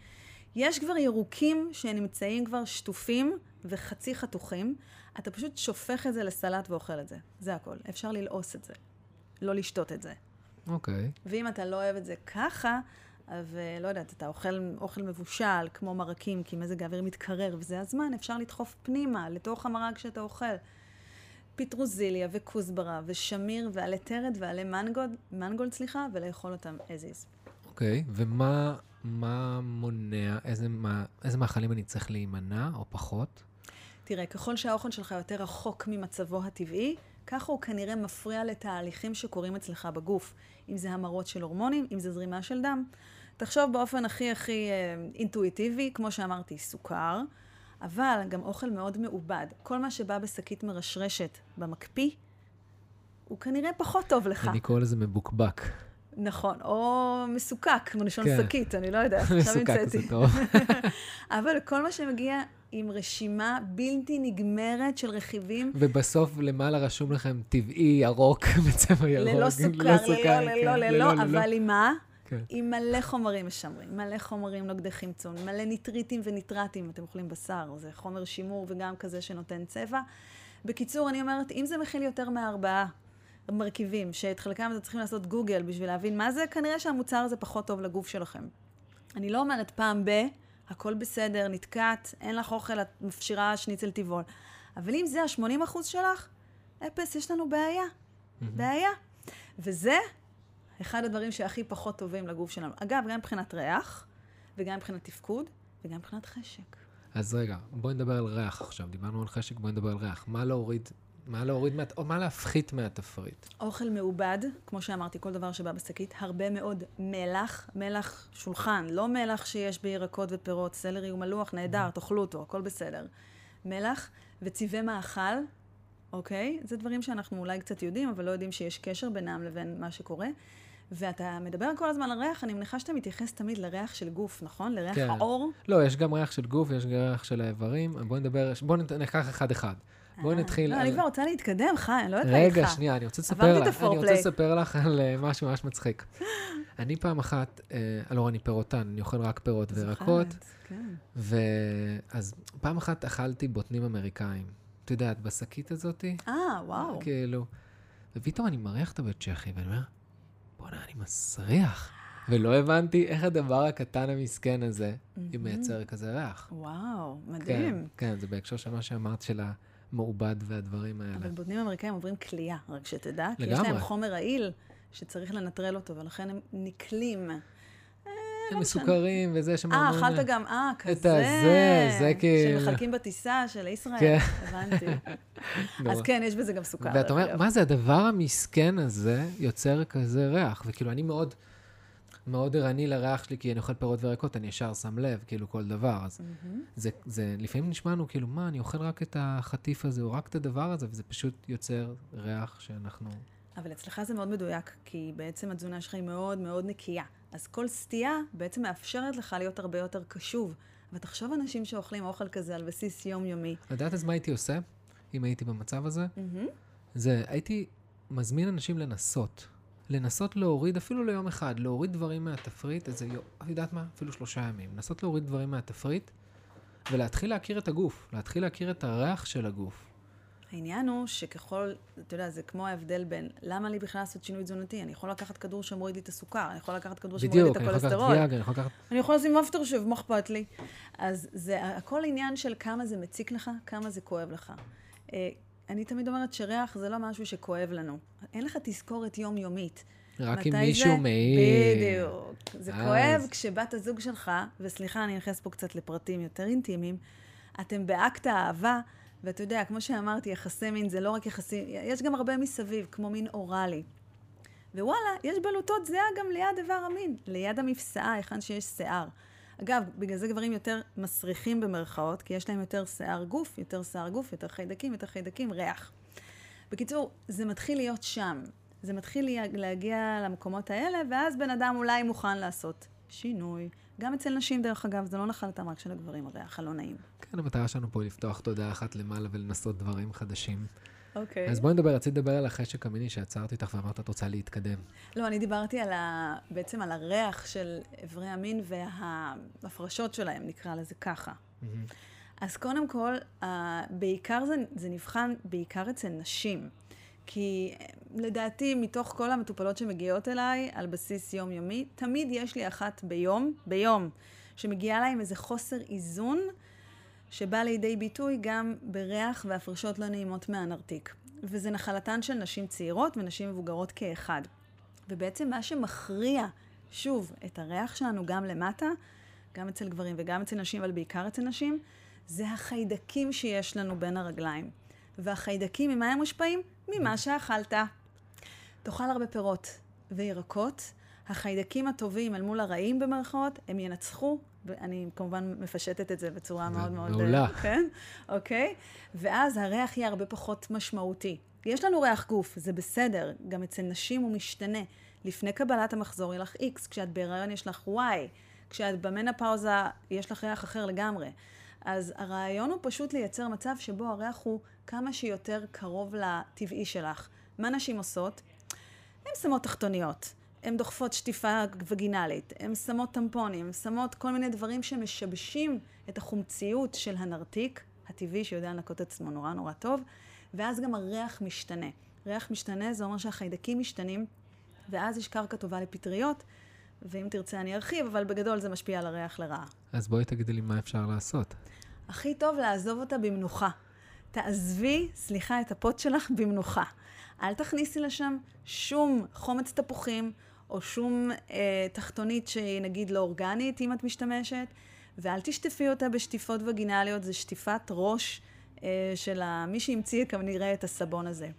יש כבר ירוקים שנמצאים כבר שטופים וחצי חתוכים. אתה פשוט שופך את זה לסלט ואוכל את זה. זה הכל. אפשר ללעוס את זה. לא לשתות את זה. אוקיי. ואם אתה לא אוהב את זה ככה, ולא יודעת, אתה אוכל אוכל מבושל, כמו מרקים, כי מזג האוויר מתקרר וזה הזמן, אפשר לדחוף פנימה, לתוך המרק שאתה אוכל. פטרוזיליה וכוסברה ושמיר ועלי טרד ועלי מנגולד, מנגולד, סליחה, ולאכול אותם as is. אוקיי, ומה מה מונע, איזה, מה, איזה מאכלים אני צריך להימנע, או פחות? תראה, ככל שהאוכל שלך יותר רחוק ממצבו הטבעי, ככה הוא כנראה מפריע לתהליכים שקורים אצלך בגוף. אם זה המרות של הורמונים, אם זה זרימה של דם. תחשוב באופן הכי הכי אה, אינטואיטיבי, כמו שאמרתי, סוכר, אבל גם אוכל מאוד מעובד. כל מה שבא בשקית מרשרשת במקפיא, הוא כנראה פחות טוב לך. אני קורא לזה מבוקבק. נכון, או מסוכק, מלשון כן. שקית, אני לא יודעת, עכשיו מסוכק זה המצאתי. טוב. <laughs> אבל כל מה שמגיע עם רשימה בלתי נגמרת של רכיבים, ובסוף למעלה רשום לכם טבעי, ירוק, <laughs> בצבע ירוק. ללא סוכר, סוכר, ללא, כן, ללא, ללא, אבל עם מה? כן. עם מלא חומרים משמרים, מלא חומרים נוגדי חמצון, מלא ניטריטים וניטרטים, אתם אוכלים בשר, זה חומר שימור וגם כזה שנותן צבע. בקיצור, אני אומרת, אם זה מכיל יותר מארבעה מרכיבים, שאת חלקם אתם צריכים לעשות גוגל בשביל להבין מה זה, כנראה שהמוצר הזה פחות טוב לגוף שלכם. אני לא אומרת פעם ב, הכל בסדר, נתקעת, אין לך אוכל, את מפשירה שניצל טבעול. אבל אם זה ה-80% שלך, אפס, יש לנו בעיה. בעיה. וזה אחד הדברים שהכי פחות טובים לגוף שלנו. אגב, גם מבחינת ריח, וגם מבחינת תפקוד, וגם מבחינת חשק. אז רגע, בואי נדבר על ריח עכשיו. דיברנו על חשק, בואי נדבר על ריח. מה להוריד, מה להוריד, מה, או מה להפחית מהתפריט? אוכל מעובד, כמו שאמרתי, כל דבר שבא בשקית, הרבה מאוד מלח, מלח שולחן, לא מלח שיש בירקות ופירות, סלרי הוא מלוח, נהדר, תאכלו אותו, הכל בסדר. מלח וצבעי מאכל, אוקיי? זה דברים שאנחנו אולי קצת יודעים, אבל לא יודעים שיש קשר בינם לבין מה שקורה. ואתה מדבר כל הזמן על ריח, אני מניחה שאתה מתייחס תמיד לריח של גוף, נכון? לריח כן. העור. לא, יש גם ריח של גוף, יש גם ריח של האיברים. בואי נדבר, בואי נת- ניקח אחד-אחד. בואי אה, נתחיל לא. אני כבר רוצה להתקדם, חיים, אני לא יודעת מה איתך. רגע, שנייה, אני רוצה לספר לך, אני רוצה. לספר לך על אה, משהו ממש מצחיק. אני פעם אחת, אה, לא, אני פירוטן, אני אוכל רק פירות וירקות, כן. ואז פעם אחת אכלתי בוטנים אמריקאים. את יודעת, בשקית הזאתי, אה, וואו. כאילו, ופתאום אני מריח את הבית צ'כי, ואני אומר, בוא'נה, אני מסריח. ולא הבנתי איך הדבר הקטן המסכן הזה, מייצר כזה ריח. וואו, כן, מדהים. כן, זה בהקשר של מה שאמרת, של המעובד והדברים האלה. אבל בוטנים אמריקאים עוברים כלייה, רק שתדע. כי יש לגמרי. להם חומר רעיל שצריך לנטרל אותו, ולכן הם נקלים. הם מסוכרים וזה שם אה, אכלת גם, אה, כזה. הזה, זה כאילו- שמחלקים בטיסה של ישראל. כן. הבנתי. <laughs> אז כן, יש בזה גם סוכר. ואתה אומר. מה זה, הדבר המסכן הזה יוצר כזה ריח. וכאילו, אני מאוד, מאוד ערני לריח שלי, כי אני אוכל פירות וירקות, אני ישר שם לב, כאילו, כל דבר. אז זה, זה לפעמים נשמע לנו, כאילו, מה, אני אוכל רק את החטיף הזה, או רק את הדבר הזה, וזה פשוט יוצר ריח שאנחנו... אבל אצלך זה מאוד מדויק, כי בעצם התזונה שלך היא מאוד מאוד נקייה. אז כל סטייה בעצם מאפשרת לך להיות הרבה יותר קשוב. ותחשוב אנשים שאוכלים אוכל כזה על בסיס יומיומי. יודעת אז מה הייתי עושה, אם הייתי במצב הזה? מהמם. זה, הייתי מזמין אנשים לנסות. לנסות להוריד, אפילו ליום אחד, להוריד דברים מהתפריט, איזה יום, את יודעת מה? אפילו שלושה ימים. לנסות להוריד דברים מהתפריט, ולהתחיל להכיר את הגוף, להתחיל להכיר את הריח של הגוף. העניין הוא שככל, אתה יודע, זה כמו ההבדל בין למה לי בכלל לעשות שינוי תזונתי? אני יכול לקחת כדור שמוריד לי את הסוכר, אני יכול לקחת כדור שמוריד לי את בדיוק, הכולסטרול. ויאגר, אני יכול לקחת... אני יכול לשים אפטר שוב, מה אכפת לי? אז זה הכל עניין של כמה זה מציק לך, כמה זה כואב לך. אני תמיד אומרת שריח זה לא משהו שכואב לנו. אין לך תזכורת יומיומית. רק אם? מישהו מעיר. בדיוק. זה אז- כואב כשבת הזוג שלך, וסליחה, אני נכנסת פה קצת לפרטים יותר אינטימיים, אתם באקט האהבה, ואתה יודע, כמו שאמרתי, יחסי מין זה לא רק יחסים, יש גם הרבה מסביב, כמו מין אוראלי. ווואלה, יש בלוטות זהה גם ליד איבר המין, ליד המפסעה, היכן שיש שיער. אגב, בגלל זה גברים יותר מסריחים במרכאות, כי יש להם יותר שיער גוף, יותר שיער גוף, יותר חיידקים, יותר חיידקים, ריח. בקיצור, זה מתחיל להיות שם. זה מתחיל לה- להגיע למקומות האלה, ואז בן אדם אולי מוכן לעשות שינוי. גם אצל נשים, דרך אגב, זה לא נחלתם רק של הגברים, הריח הלא נעים. כן, המטרה שלנו פה היא לפתוח תודעה אחת למעלה ולנסות דברים חדשים. אוקיי. אז בואי נדבר, רציתי לדבר על החשק המיני שעצרתי אותך ואמרת, את רוצה להתקדם. לא, אני דיברתי על ה... בעצם על הריח של איברי המין וההפרשות שלהם, נקרא לזה ככה. אז קודם כל, uh, בעיקר זה, זה נבחן בעיקר אצל נשים. כי אה, לדעתי, מתוך כל המטופלות שמגיעות אליי על בסיס יומיומי, תמיד יש לי אחת ביום, ביום, שמגיעה אליי עם איזה חוסר איזון, שבא לידי ביטוי גם בריח והפרשות לא נעימות מהנרתיק. וזה נחלתן של נשים צעירות ונשים מבוגרות כאחד. ובעצם מה שמכריע, שוב, את הריח שלנו גם למטה, גם אצל גברים וגם אצל נשים, אבל בעיקר אצל נשים, זה החיידקים שיש לנו בין הרגליים. והחיידקים, ממה הם מושפעים? ממה שאכלת. תאכל הרבה פירות וירקות, החיידקים הטובים אל מול הרעים במרכאות, הם ינצחו, ואני כמובן מפשטת את זה בצורה מאוד מאוד... מעולה. כן, אוקיי? ואז הריח יהיה הרבה פחות משמעותי. יש לנו ריח גוף, זה בסדר, גם אצל נשים הוא משתנה. לפני קבלת המחזור יהיה לך X, כשאת בהיריון יש לך Y, כשאת במנפאוזה יש לך ריח אחר לגמרי. אז הרעיון הוא פשוט לייצר מצב שבו הריח הוא כמה שיותר קרוב לטבעי שלך. מה נשים עושות? הן שמות תחתוניות, הן דוחפות שטיפה וגינלית, הן שמות טמפונים, הן שמות כל מיני דברים שמשבשים את החומציות של הנרתיק, הטבעי שיודע לנקות עצמו נורא נורא טוב, ואז גם הריח משתנה. ריח משתנה זה אומר שהחיידקים משתנים, ואז יש קרקע טובה לפטריות, ואם תרצה אני ארחיב, אבל בגדול זה משפיע על הריח לרעה. אז בואי תגידי לי מה אפשר לעשות. הכי טוב לעזוב אותה במנוחה. תעזבי, סליחה, את הפוט שלך במנוחה. אל תכניסי לשם שום חומץ תפוחים, או שום אה, תחתונית שהיא נגיד לא אורגנית, אם את משתמשת, ואל תשטפי אותה בשטיפות וגינליות, זה שטיפת ראש אה, של מי שהמציא כנראה את הסבון הזה.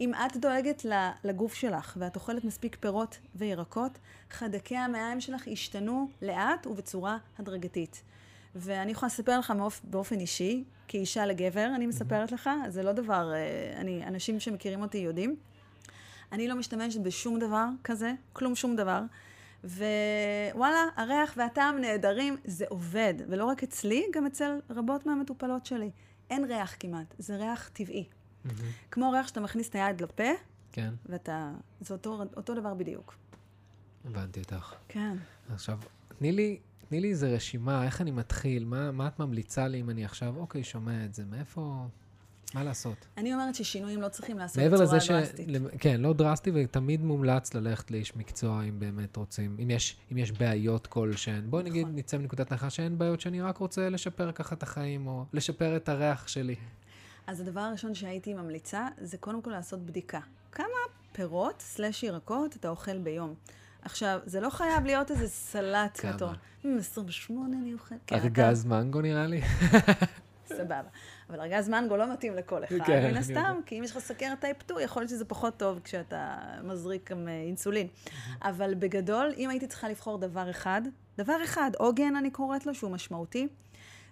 אם את דואגת לגוף שלך ואת אוכלת מספיק פירות וירקות, חדקי המעיים שלך ישתנו לאט ובצורה הדרגתית. ואני יכולה לספר לך מאופ, באופן אישי, כאישה לגבר, אני מספרת לך, זה לא דבר, אה, אני, אנשים שמכירים אותי יודעים. אני לא משתמשת בשום דבר כזה, כלום שום דבר. ווואלה, הריח והטעם נהדרים, זה עובד. ולא רק אצלי, גם אצל רבות מהמטופלות שלי. אין ריח כמעט, זה ריח טבעי. כמו ריח שאתה מכניס את היד לפה, כן, ואתה... זה אותו, אותו דבר בדיוק. הבנתי אותך. כן. עכשיו, תני לי, תני לי איזה רשימה, איך אני מתחיל, מה, מה את ממליצה לי אם אני עכשיו, אוקיי, שומע את זה, מאיפה, מה לעשות? אני אומרת ששינויים לא צריכים לעשות בצורה ש... דרסטית. למ- כן, לא דרסטי, ותמיד מומלץ ללכת לאיש מקצוע אם באמת רוצים, אם יש, אם יש בעיות כלשהן. בואי נגיד, נכון. נצא מנקודת הנחה שאין בעיות שאני רק רוצה לשפר ככה את החיים, או לשפר את הריח שלי. אז הדבר הראשון שהייתי ממליצה, זה קודם כל לעשות בדיקה. כמה פירות slash ירקות אתה אוכל ביום? עכשיו, זה לא חייב להיות איזה סלט כמה? מטורף. "מ, 28 אני אוכל. כן, ארגז מנגו נראה לי. סבבה. אבל ארגז מנגו לא מתאים לכל אחד, כן, מן הסתם. כי אם יש לך סכרת type 2, יכול להיות שזה פחות טוב כשאתה מזריק גם אה, אינסולין. אבל בגדול, אם הייתי צריכה לבחור דבר אחד, דבר אחד, עוגן אני קוראת לו, שהוא משמעותי,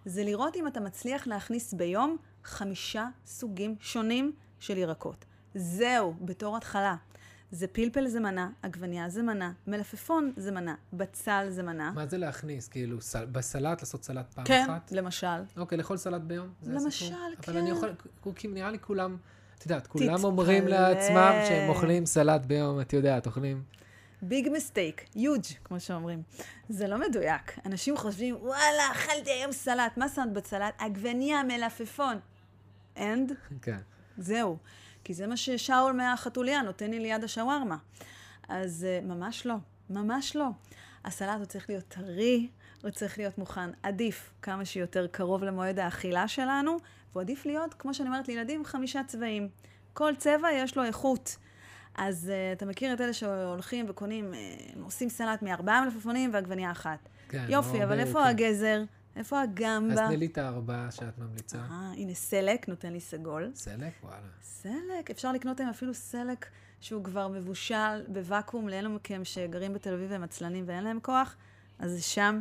זה לראות אם אתה מצליח להכניס ביום חמישה סוגים שונים של ירקות. זהו, בתור התחלה. זה פלפל זה מנה, עגבנייה זה מנה, מלפפון זה מנה, בצל זה מנה. מה זה להכניס? כאילו, סל- בסלט, לעשות סלט פעם כן, אחת? למשל. אוקיי, לאכול סלט ביום? למשל, הסיפור? כן. אבל אני יכול, כי נראה לי כולם, את יודעת, כולם תתפלא. אומרים לעצמם שהם אוכלים סלט ביום, את יודעת, אוכלים. ביג מסטייק, יוג', כמו שאומרים. זה לא מדויק. אנשים חושבים, וואלה, אכלתי היום סלט. מה שמת בסלט? עגבנייה, מלפפון. And? כן. זהו. כי זה מה ששאול מהחתוליה נותן לי ליד השווארמה. אז אה, ממש לא, ממש לא. הסלט הוא צריך להיות טרי, הוא צריך להיות מוכן. עדיף כמה שיותר קרוב למועד האכילה שלנו, והוא עדיף להיות, כמו שאני אומרת לילדים, חמישה צבעים. כל צבע יש לו איכות. אז uh, אתה מכיר את אלה שהולכים וקונים, uh, עושים סלט מארבעה מלפפונים ועגבניה אחת. כן, יופי, לא אבל איפה כן. הגזר? איפה הגמבה? אז תני לי את הארבעה שאת ממליצה. אה, הנה סלק, נותן לי סגול. סלק? וואלה. סלק, אפשר לקנות היום אפילו סלק שהוא כבר מבושל בוואקום לאלו מכם שגרים בתל אביב והם עצלנים ואין להם כוח, אז שם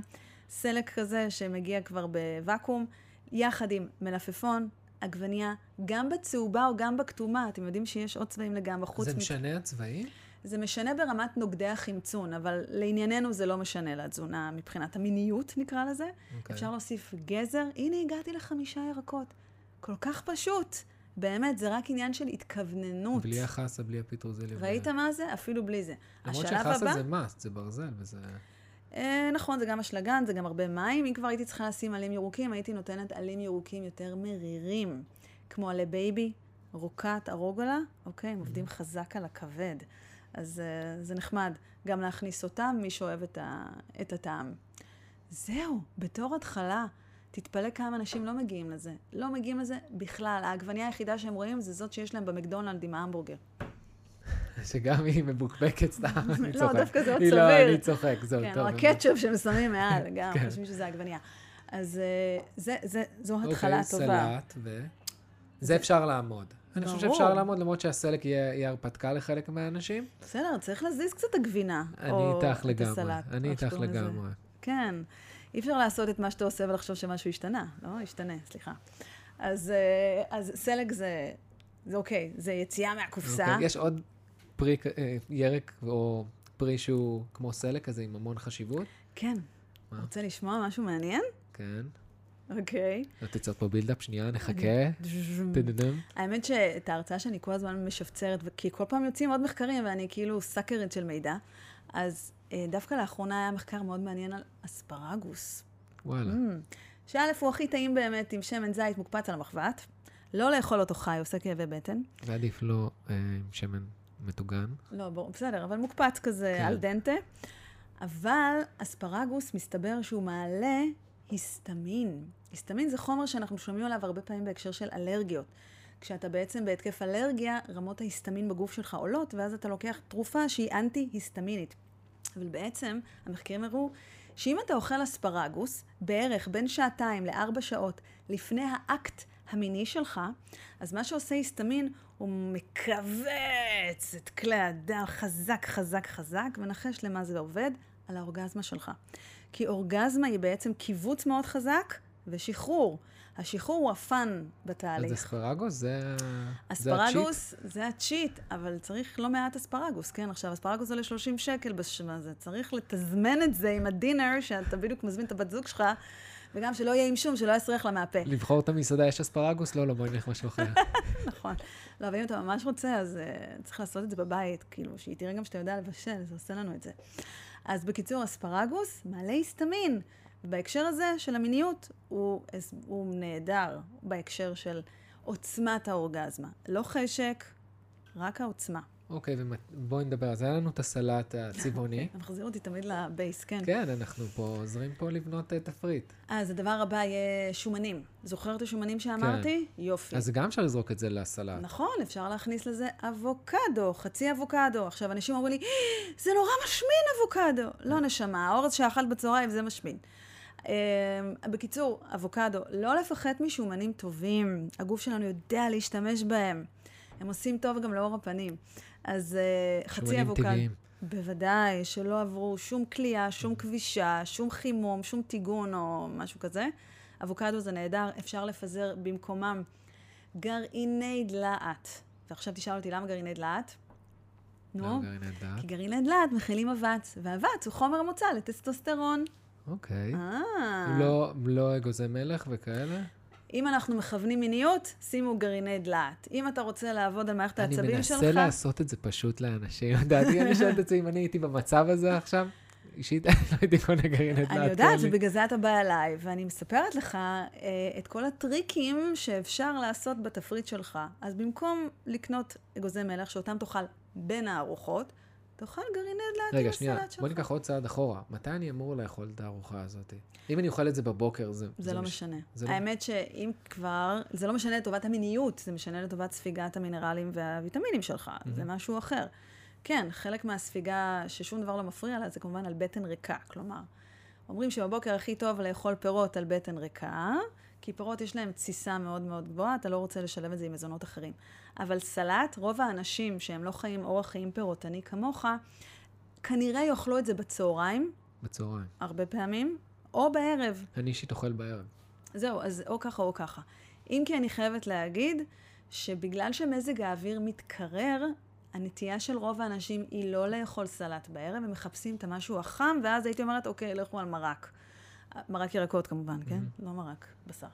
סלק כזה שמגיע כבר בוואקום, יחד עם מלפפון, עגבנייה, גם בצהובה או גם בכתומה, אתם יודעים שיש עוד צבעים לגמרי, חוץ זה מ... משנה הצבעים? זה משנה ברמת נוגדי החמצון, אבל לענייננו זה לא משנה לתזונה מבחינת המיניות, נקרא לזה. אוקיי. אפשר להוסיף גזר. הנה, הגעתי לחמישה ירקות. כל כך פשוט. באמת, זה רק עניין של התכווננות. בלי החסה, בלי הפטרוזיליה. ראית מה זה? אפילו בלי זה. למרות שהחסה הבא... זה מאסט, זה ברזל וזה... אה, נכון, זה גם אשלגן, זה גם הרבה מים. אם כבר הייתי צריכה לשים עלים ירוקים, הייתי נותנת עלים ירוקים יותר מרירים, כמו עלי baby, רוקט, arugula, אוקיי? הם עובדים חזק על הכבד. אז אה, זה נחמד גם להכניס אותם, מי שאוהב את, ה, את הטעם. זהו, בתור התחלה, תתפלא כמה אנשים לא מגיעים לזה. לא מגיעים לזה בכלל. העגבנייה היחידה שהם רואים זה זאת שיש להם במקדונלד עם ההמבורגר. שגם היא מבוקבקת סתם, <laughs> אני לא, צוחק. דווקא זה עוד לא, סביר. אני צוחק, זהו, כן, טוב. או הקטשופ שהם שמים מעל, גם כן. חושבים שזה עגבנייה. אז אה, זה, זה, זו אוקיי, התחלה טובה. סלט ו... זה אפשר לעמוד. אני חושב. שאפשר לעמוד, למרות שהסלק יהיה הרפתקה לחלק מהאנשים. בסדר, צריך להזיז קצת הגבינה. אני איתך את לגמרי. אני איתך. לגמרי. כן. אי אפשר לעשות את מה שאתה עושה ולחשוב שמשהו השתנה. לא, השתנה, סליחה. אז, אה, אז סלק זה, זה אוקיי, זה יציאה מהקופסה. אוקיי, יש עוד פרי, אה, ירק או פרי שהוא כמו סלק, כזה עם המון חשיבות? כן. מה? רוצה לשמוע משהו מעניין? כן. אוקיי. לא תצעוד פה בילדאפ, שנייה, נחכה. האמת שאת ההרצאה שאני כל הזמן משפצרת, כי כל פעם יוצאים עוד מחקרים ואני כאילו סאקרית של מידע, אז אה, דווקא לאחרונה היה מחקר מאוד מעניין על אספרגוס. וואלה. Mm. שא' הוא הכי טעים באמת עם שמן זית מוקפץ על המחבת. לא לאכול אותו חי, עושה כאבי בטן. ועדיף לא אה, עם שמן מטוגן. לא, ברור, בסדר, אבל מוקפץ כזה כן. על דנטה. אבל אספרגוס, מסתבר שהוא מעלה היסטמין. היסטמין זה חומר שאנחנו שומעים עליו הרבה פעמים בהקשר של אלרגיות. כשאתה בעצם בהתקף אלרגיה, רמות ההיסטמין בגוף שלך עולות, ואז אתה לוקח תרופה שהיא אנטי-היסטמינית. אבל בעצם, המחקרים הראו שאם אתה אוכל אספרגוס, בערך בין שעתיים לארבע שעות לפני האקט המיני שלך, אז מה שעושה היסטמין, הוא מכווץ את כלי הדם חזק, חזק, חזק, ונחש למה זה עובד? על האורגזמה שלך. כי אורגזמה היא בעצם קיבוץ מאוד חזק ושחרור. השחרור הוא הפאן אז בתהליך. אספרגוס זה זה הצ'יט? אספרגוס זה הצ'יט, אבל צריך לא מעט אספרגוס, כן? עכשיו, אספרגוס עולה 30 שקל בשנה הזה. צריך לתזמן את זה עם הדינר, שאתה בדיוק מזמין את הבת זוג שלך, וגם שלא יהיה עם שום, שלא יסריח לה מהפה. לבחור את המסעדה, יש אספרגוס? לא, לא, בואי נלך משהו אחר. <laughs> נכון. לא, אבל אם אתה ממש רוצה, אז uh, צריך לעשות את זה בבית, כאילו, שהיא תראה גם שאתה יודע לבשל, זה עושה לנו את זה. אז בקיצור, אספרגוס מעלה היסטמין. ובהקשר הזה של המיניות, הוא, הוא נהדר בהקשר של עוצמת האורגזמה. לא חשק, רק העוצמה. אוקיי, ובואי נדבר. אז היה לנו את הסלט הצבעוני. אתה מחזיר אותי תמיד לבייס, כן. כן, אנחנו פה עוזרים פה לבנות אה, תפריט. אז הדבר הבא יהיה שומנים. זוכר את השומנים שאמרתי? יופי. כן. אז גם אפשר לזרוק את זה לסלט. נכון, אפשר להכניס לזה אבוקדו, חצי אבוקדו. עכשיו, אנשים אומרים לי, זה נורא משמין אבוקדו. לא, נשמה, האורז שאכלת בצהריים זה משמין. Uh, בקיצור, אבוקדו, לא לפחד משומנים טובים. הגוף שלנו יודע להשתמש בהם. הם עושים טוב גם לאור הפנים. אז uh, חצי שומנים אבוקדו. טבעיים. בוודאי, שלא עברו שום כליאה, שום כבישה, שום חימום, שום טיגון או משהו כזה. אבוקדו זה נהדר, אפשר לפזר במקומם גרעיני דלעת. ועכשיו תשאל אותי למה גרעיני דלעת? נו. כי גרעיני דלעת מכילים אבץ, ואבץ הוא חומר מוצא לטסטוסטרון. אוקיי. אה. לא- לא אגוזי מלך וכאלה? אם אנחנו מכוונים מיניות, שימו גרעיני דלעת. אם אתה רוצה לעבוד על מערכת העצבים שלך... אני מנסה לעשות את זה פשוט לאנשים. <laughs> לדעתי, אני שואלת את זה אם אני הייתי במצב הזה עכשיו. אישית <laughs> לא הייתי קונה גרעיני דלעת אני יודעת, ובגלל זה אתה בא אליי, ואני מספרת לך אה, את כל הטריקים שאפשר לעשות בתפריט שלך. אז במקום לקנות אגוזי מלח, שאותם תאכל בין הארוחות, תאכל גרעיני דלעת רגע, שנייה. בוא ניקח עוד צעד אחורה. מתי אני אמור לאכול את הארוחה הזאת? אם אני אוכל את זה בבוקר, זה... זה לא מש- משנה. זה לא- האמת שאם כבר, זה לא משנה לטובת המיניות, זה משנה לטובת ספיגת המינרלים והוויטמינים שלך, זה משהו אחר. כן, חלק מהספיגה ששום דבר לא מפריע לה, זה כמובן על בטן ריקה. כלומר, אומרים שבבוקר הכי טוב לאכול פירות על בטן ריקה, כי פירות יש להם תסיסה מאוד מאוד גבוהה, אתה לא רוצה לשלב את זה עם מזונות אחרים. אבל סלט, רוב האנשים שהם לא חיים אורח חיים פירותני כמוך, כנראה יאכלו את זה בצהריים, בצהריים. הרבה פעמים, או בערב. אני אישית אוכל בערב. זהו, אז או ככה או ככה. אם כי אני חייבת להגיד שבגלל שמזג האוויר מתקרר, הנטייה של רוב האנשים היא לא לאכול סלט בערב, הם מחפשים את המשהו החם, ואז הייתי אומרת, אוקיי, לכו על מרק. מרק ירקות כמובן, כן? לא מרק, בשר.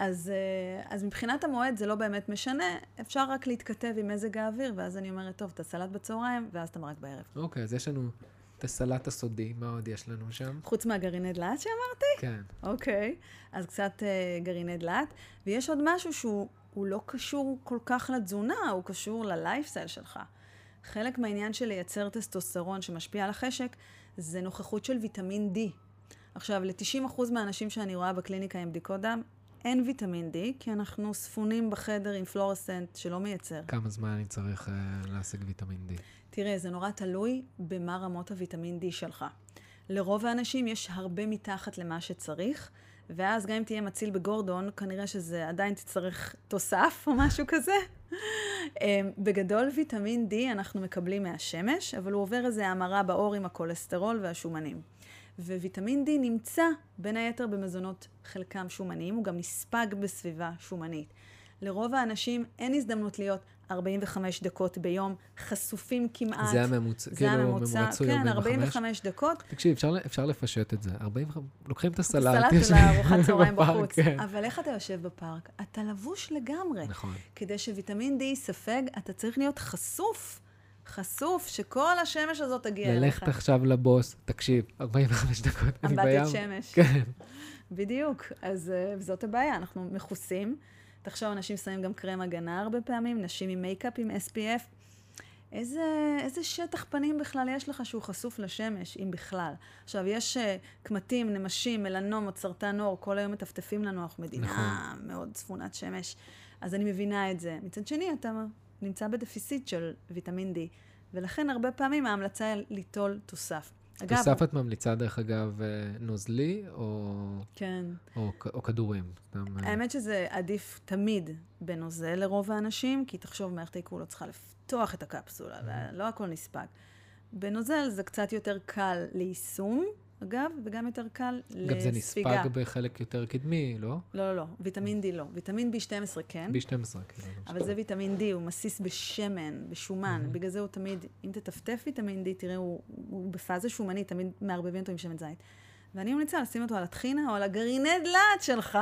אז, אה, אז מבחינת המועד זה לא באמת משנה, אפשר רק להתכתב עם מזג האוויר, ואז אני אומרת, טוב, את הסלט בצהריים, ואז את המרק בערב. אוקיי, אז יש לנו את הסלט הסודי, מה עוד יש לנו שם? חוץ מהגרעיני דלעת שאמרתי? כן. אוקיי, אז קצת אה, גרעיני דלעת. ויש עוד משהו שהוא הוא לא קשור כל כך לתזונה, הוא קשור ללייפסטייל שלך. חלק מהעניין של לייצר טסטוסטרון שמשפיע על החשק, זה נוכחות של ויטמין D. עכשיו, ל-90% מהאנשים שאני רואה בקליניקה עם בדיקות דם, אין ויטמין D, כי אנחנו ספונים בחדר עם פלורסנט שלא מייצר. כמה זמן אני צריך אה, להשיג ויטמין D? תראה, זה נורא תלוי במה רמות הוויטמין D שלך. לרוב האנשים יש הרבה מתחת למה שצריך, ואז גם אם תהיה מציל בגורדון, כנראה שזה עדיין תצטרך תוסף או משהו <laughs> כזה. אמ, בגדול, ויטמין D אנחנו מקבלים מהשמש, אבל הוא עובר איזו המרה בעור עם הכולסטרול והשומנים. וויטמין D נמצא בין היתר במזונות חלקם שומניים, הוא גם נספג בסביבה שומנית. לרוב האנשים אין הזדמנות להיות 45 דקות ביום, חשופים כמעט. זה הממוצע, כאילו הממוצע, ממוצע כן, 45? 45 דקות. תקשיב, אפשר, אפשר לפשט את זה. 45, לוקחים את הסלט, סלט יושבים לארוחת <laughs> צהריים בחוץ. כן. אבל איך אתה יושב בפארק? אתה לבוש לגמרי. נכון. כדי שוויטמין D ייספג, אתה צריך להיות חשוף. חשוף, שכל השמש הזאת תגיע אליך. ללכת עכשיו לבוס, תקשיב, 45 דקות, אני בים. אמבטית שמש. כן. בדיוק. אז אה, זאת הבעיה, אנחנו מכוסים. תחשוב, אנשים שמים גם קרם הגנה הרבה פעמים, נשים עם מייקאפ עם SPF. איזה, איזה שטח פנים בכלל יש לך שהוא חשוף לשמש, אם בכלל. עכשיו, יש אה, קמטים, נמשים, מלנומות, סרטן עור, כל היום מטפטפים לנו, אנחנו מדינה נכון. מאוד שטופת שמש. אז אני מבינה את זה. מצד שני, אתה נמצא ב deficit של ויטמין D, ולכן הרבה פעמים ההמלצה היא ליטול תוסף. אגב, תוסף את ממליצה, דרך אגב, אה, נוזלי או, כן. או, או כדורים? סתם, אה, האמת שזה עדיף תמיד בנוזל לרוב האנשים, כי תחשוב, מערכת העיכול לא צריכה לפתוח את הקפסולה, ולא הכל נספג. בנוזל זה קצת יותר קל ליישום, אגב, וגם יותר קל לספיגה. גם זה נספג בחלק יותר קדמי, לא? לא, לא, לא, ויטמין D לא. ויטמין B12 כן, B12, כאילו. אבל זה ויטמין D, הוא מסיס בשמן, בשומן. בגלל זה הוא תמיד, אם תטפטף ויטמין D, תראה, הוא, הוא בפאזה שומנית, תמיד מערבבים אותו עם שמן זית. ואני ממליצה לשים אותו על הטחינה או על הגרעיני דלעת שלך,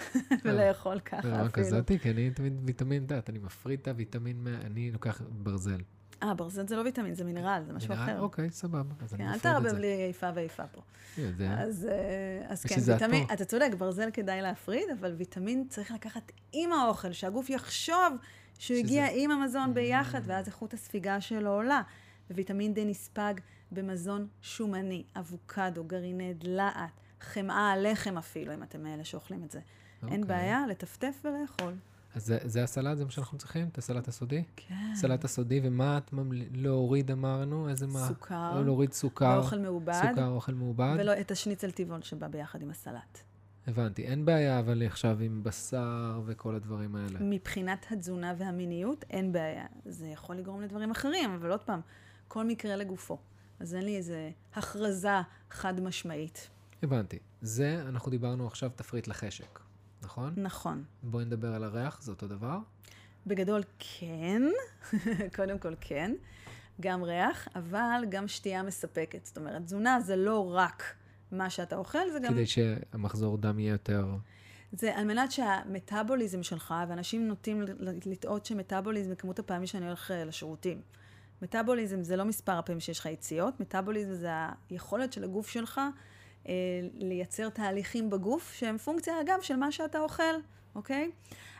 <laughs> ולאכול ככה ברמה אפילו. אה, כזאתי, כי אני תמיד ויטמין דת, אני מפריד את הוויטמין, אני לוקח ברזל. אה, ברזל זה לא ויטמין, זה מינרל, זה משהו? אחר. אוקיי, סבבה, כן, אני אל תערבב. לי איפה ואיפה פה. יודע. אז, אה, אז כן, ויטמין. אתה צודק, ברזל כדאי להפריד, אבל ויטמין צריך לקחת עם האוכל, שהגוף יחשוב שהוא הגיע עם המזון ביחד, ואז איכות הספיגה שלו עולה. וויטמין D נספג במזון שומני, אבוקדו, גרעיני דלעת, חמאה, לחם אפילו, אם אתם מאלה שאוכלים את זה. אין אוקיי. בעיה, לטפטף ולאכול. אז זה- זה הסלט, זה מה שאנחנו צריכים? את הסלט הסודי? כן. סלט הסודי, ומה את ממל... להוריד אמרנו? איזה מה? סוכר. לא להוריד סוכר. ואוכל מעובד. סוכר, אוכל מעובד. ולא את השניצל טבעון שבא ביחד עם הסלט. הבנתי. אין בעיה, אבל עכשיו עם בשר וכל הדברים האלה. מבחינת התזונה והמיניות, אין בעיה. זה יכול לגרום לדברים אחרים, אבל עוד פעם, כל מקרה לגופו. אז אין לי איזה הכרזה חד משמעית. הבנתי. זה, אנחנו דיברנו עכשיו תפריט לחשק, נכון? נכון. בואי נדבר על הריח, זה אותו דבר. בגדול כן, <laughs> קודם כל כן, גם ריח, אבל גם שתייה מספקת. זאת אומרת, תזונה זה לא רק מה שאתה אוכל, זה גם... כדי שהמחזור דם יהיה יותר... זה על מנת שהמטאבוליזם שלך, ואנשים נוטים לטעות שמטאבוליזם זה כמות הפעמים שאני הולך אה, לשירותים. מטאבוליזם זה לא מספר הפעמים שיש לך יציאות, מטאבוליזם זה היכולת של הגוף שלך לייצר תהליכים בגוף שהם פונקציה, אגב, של מה שאתה אוכל, אוקיי?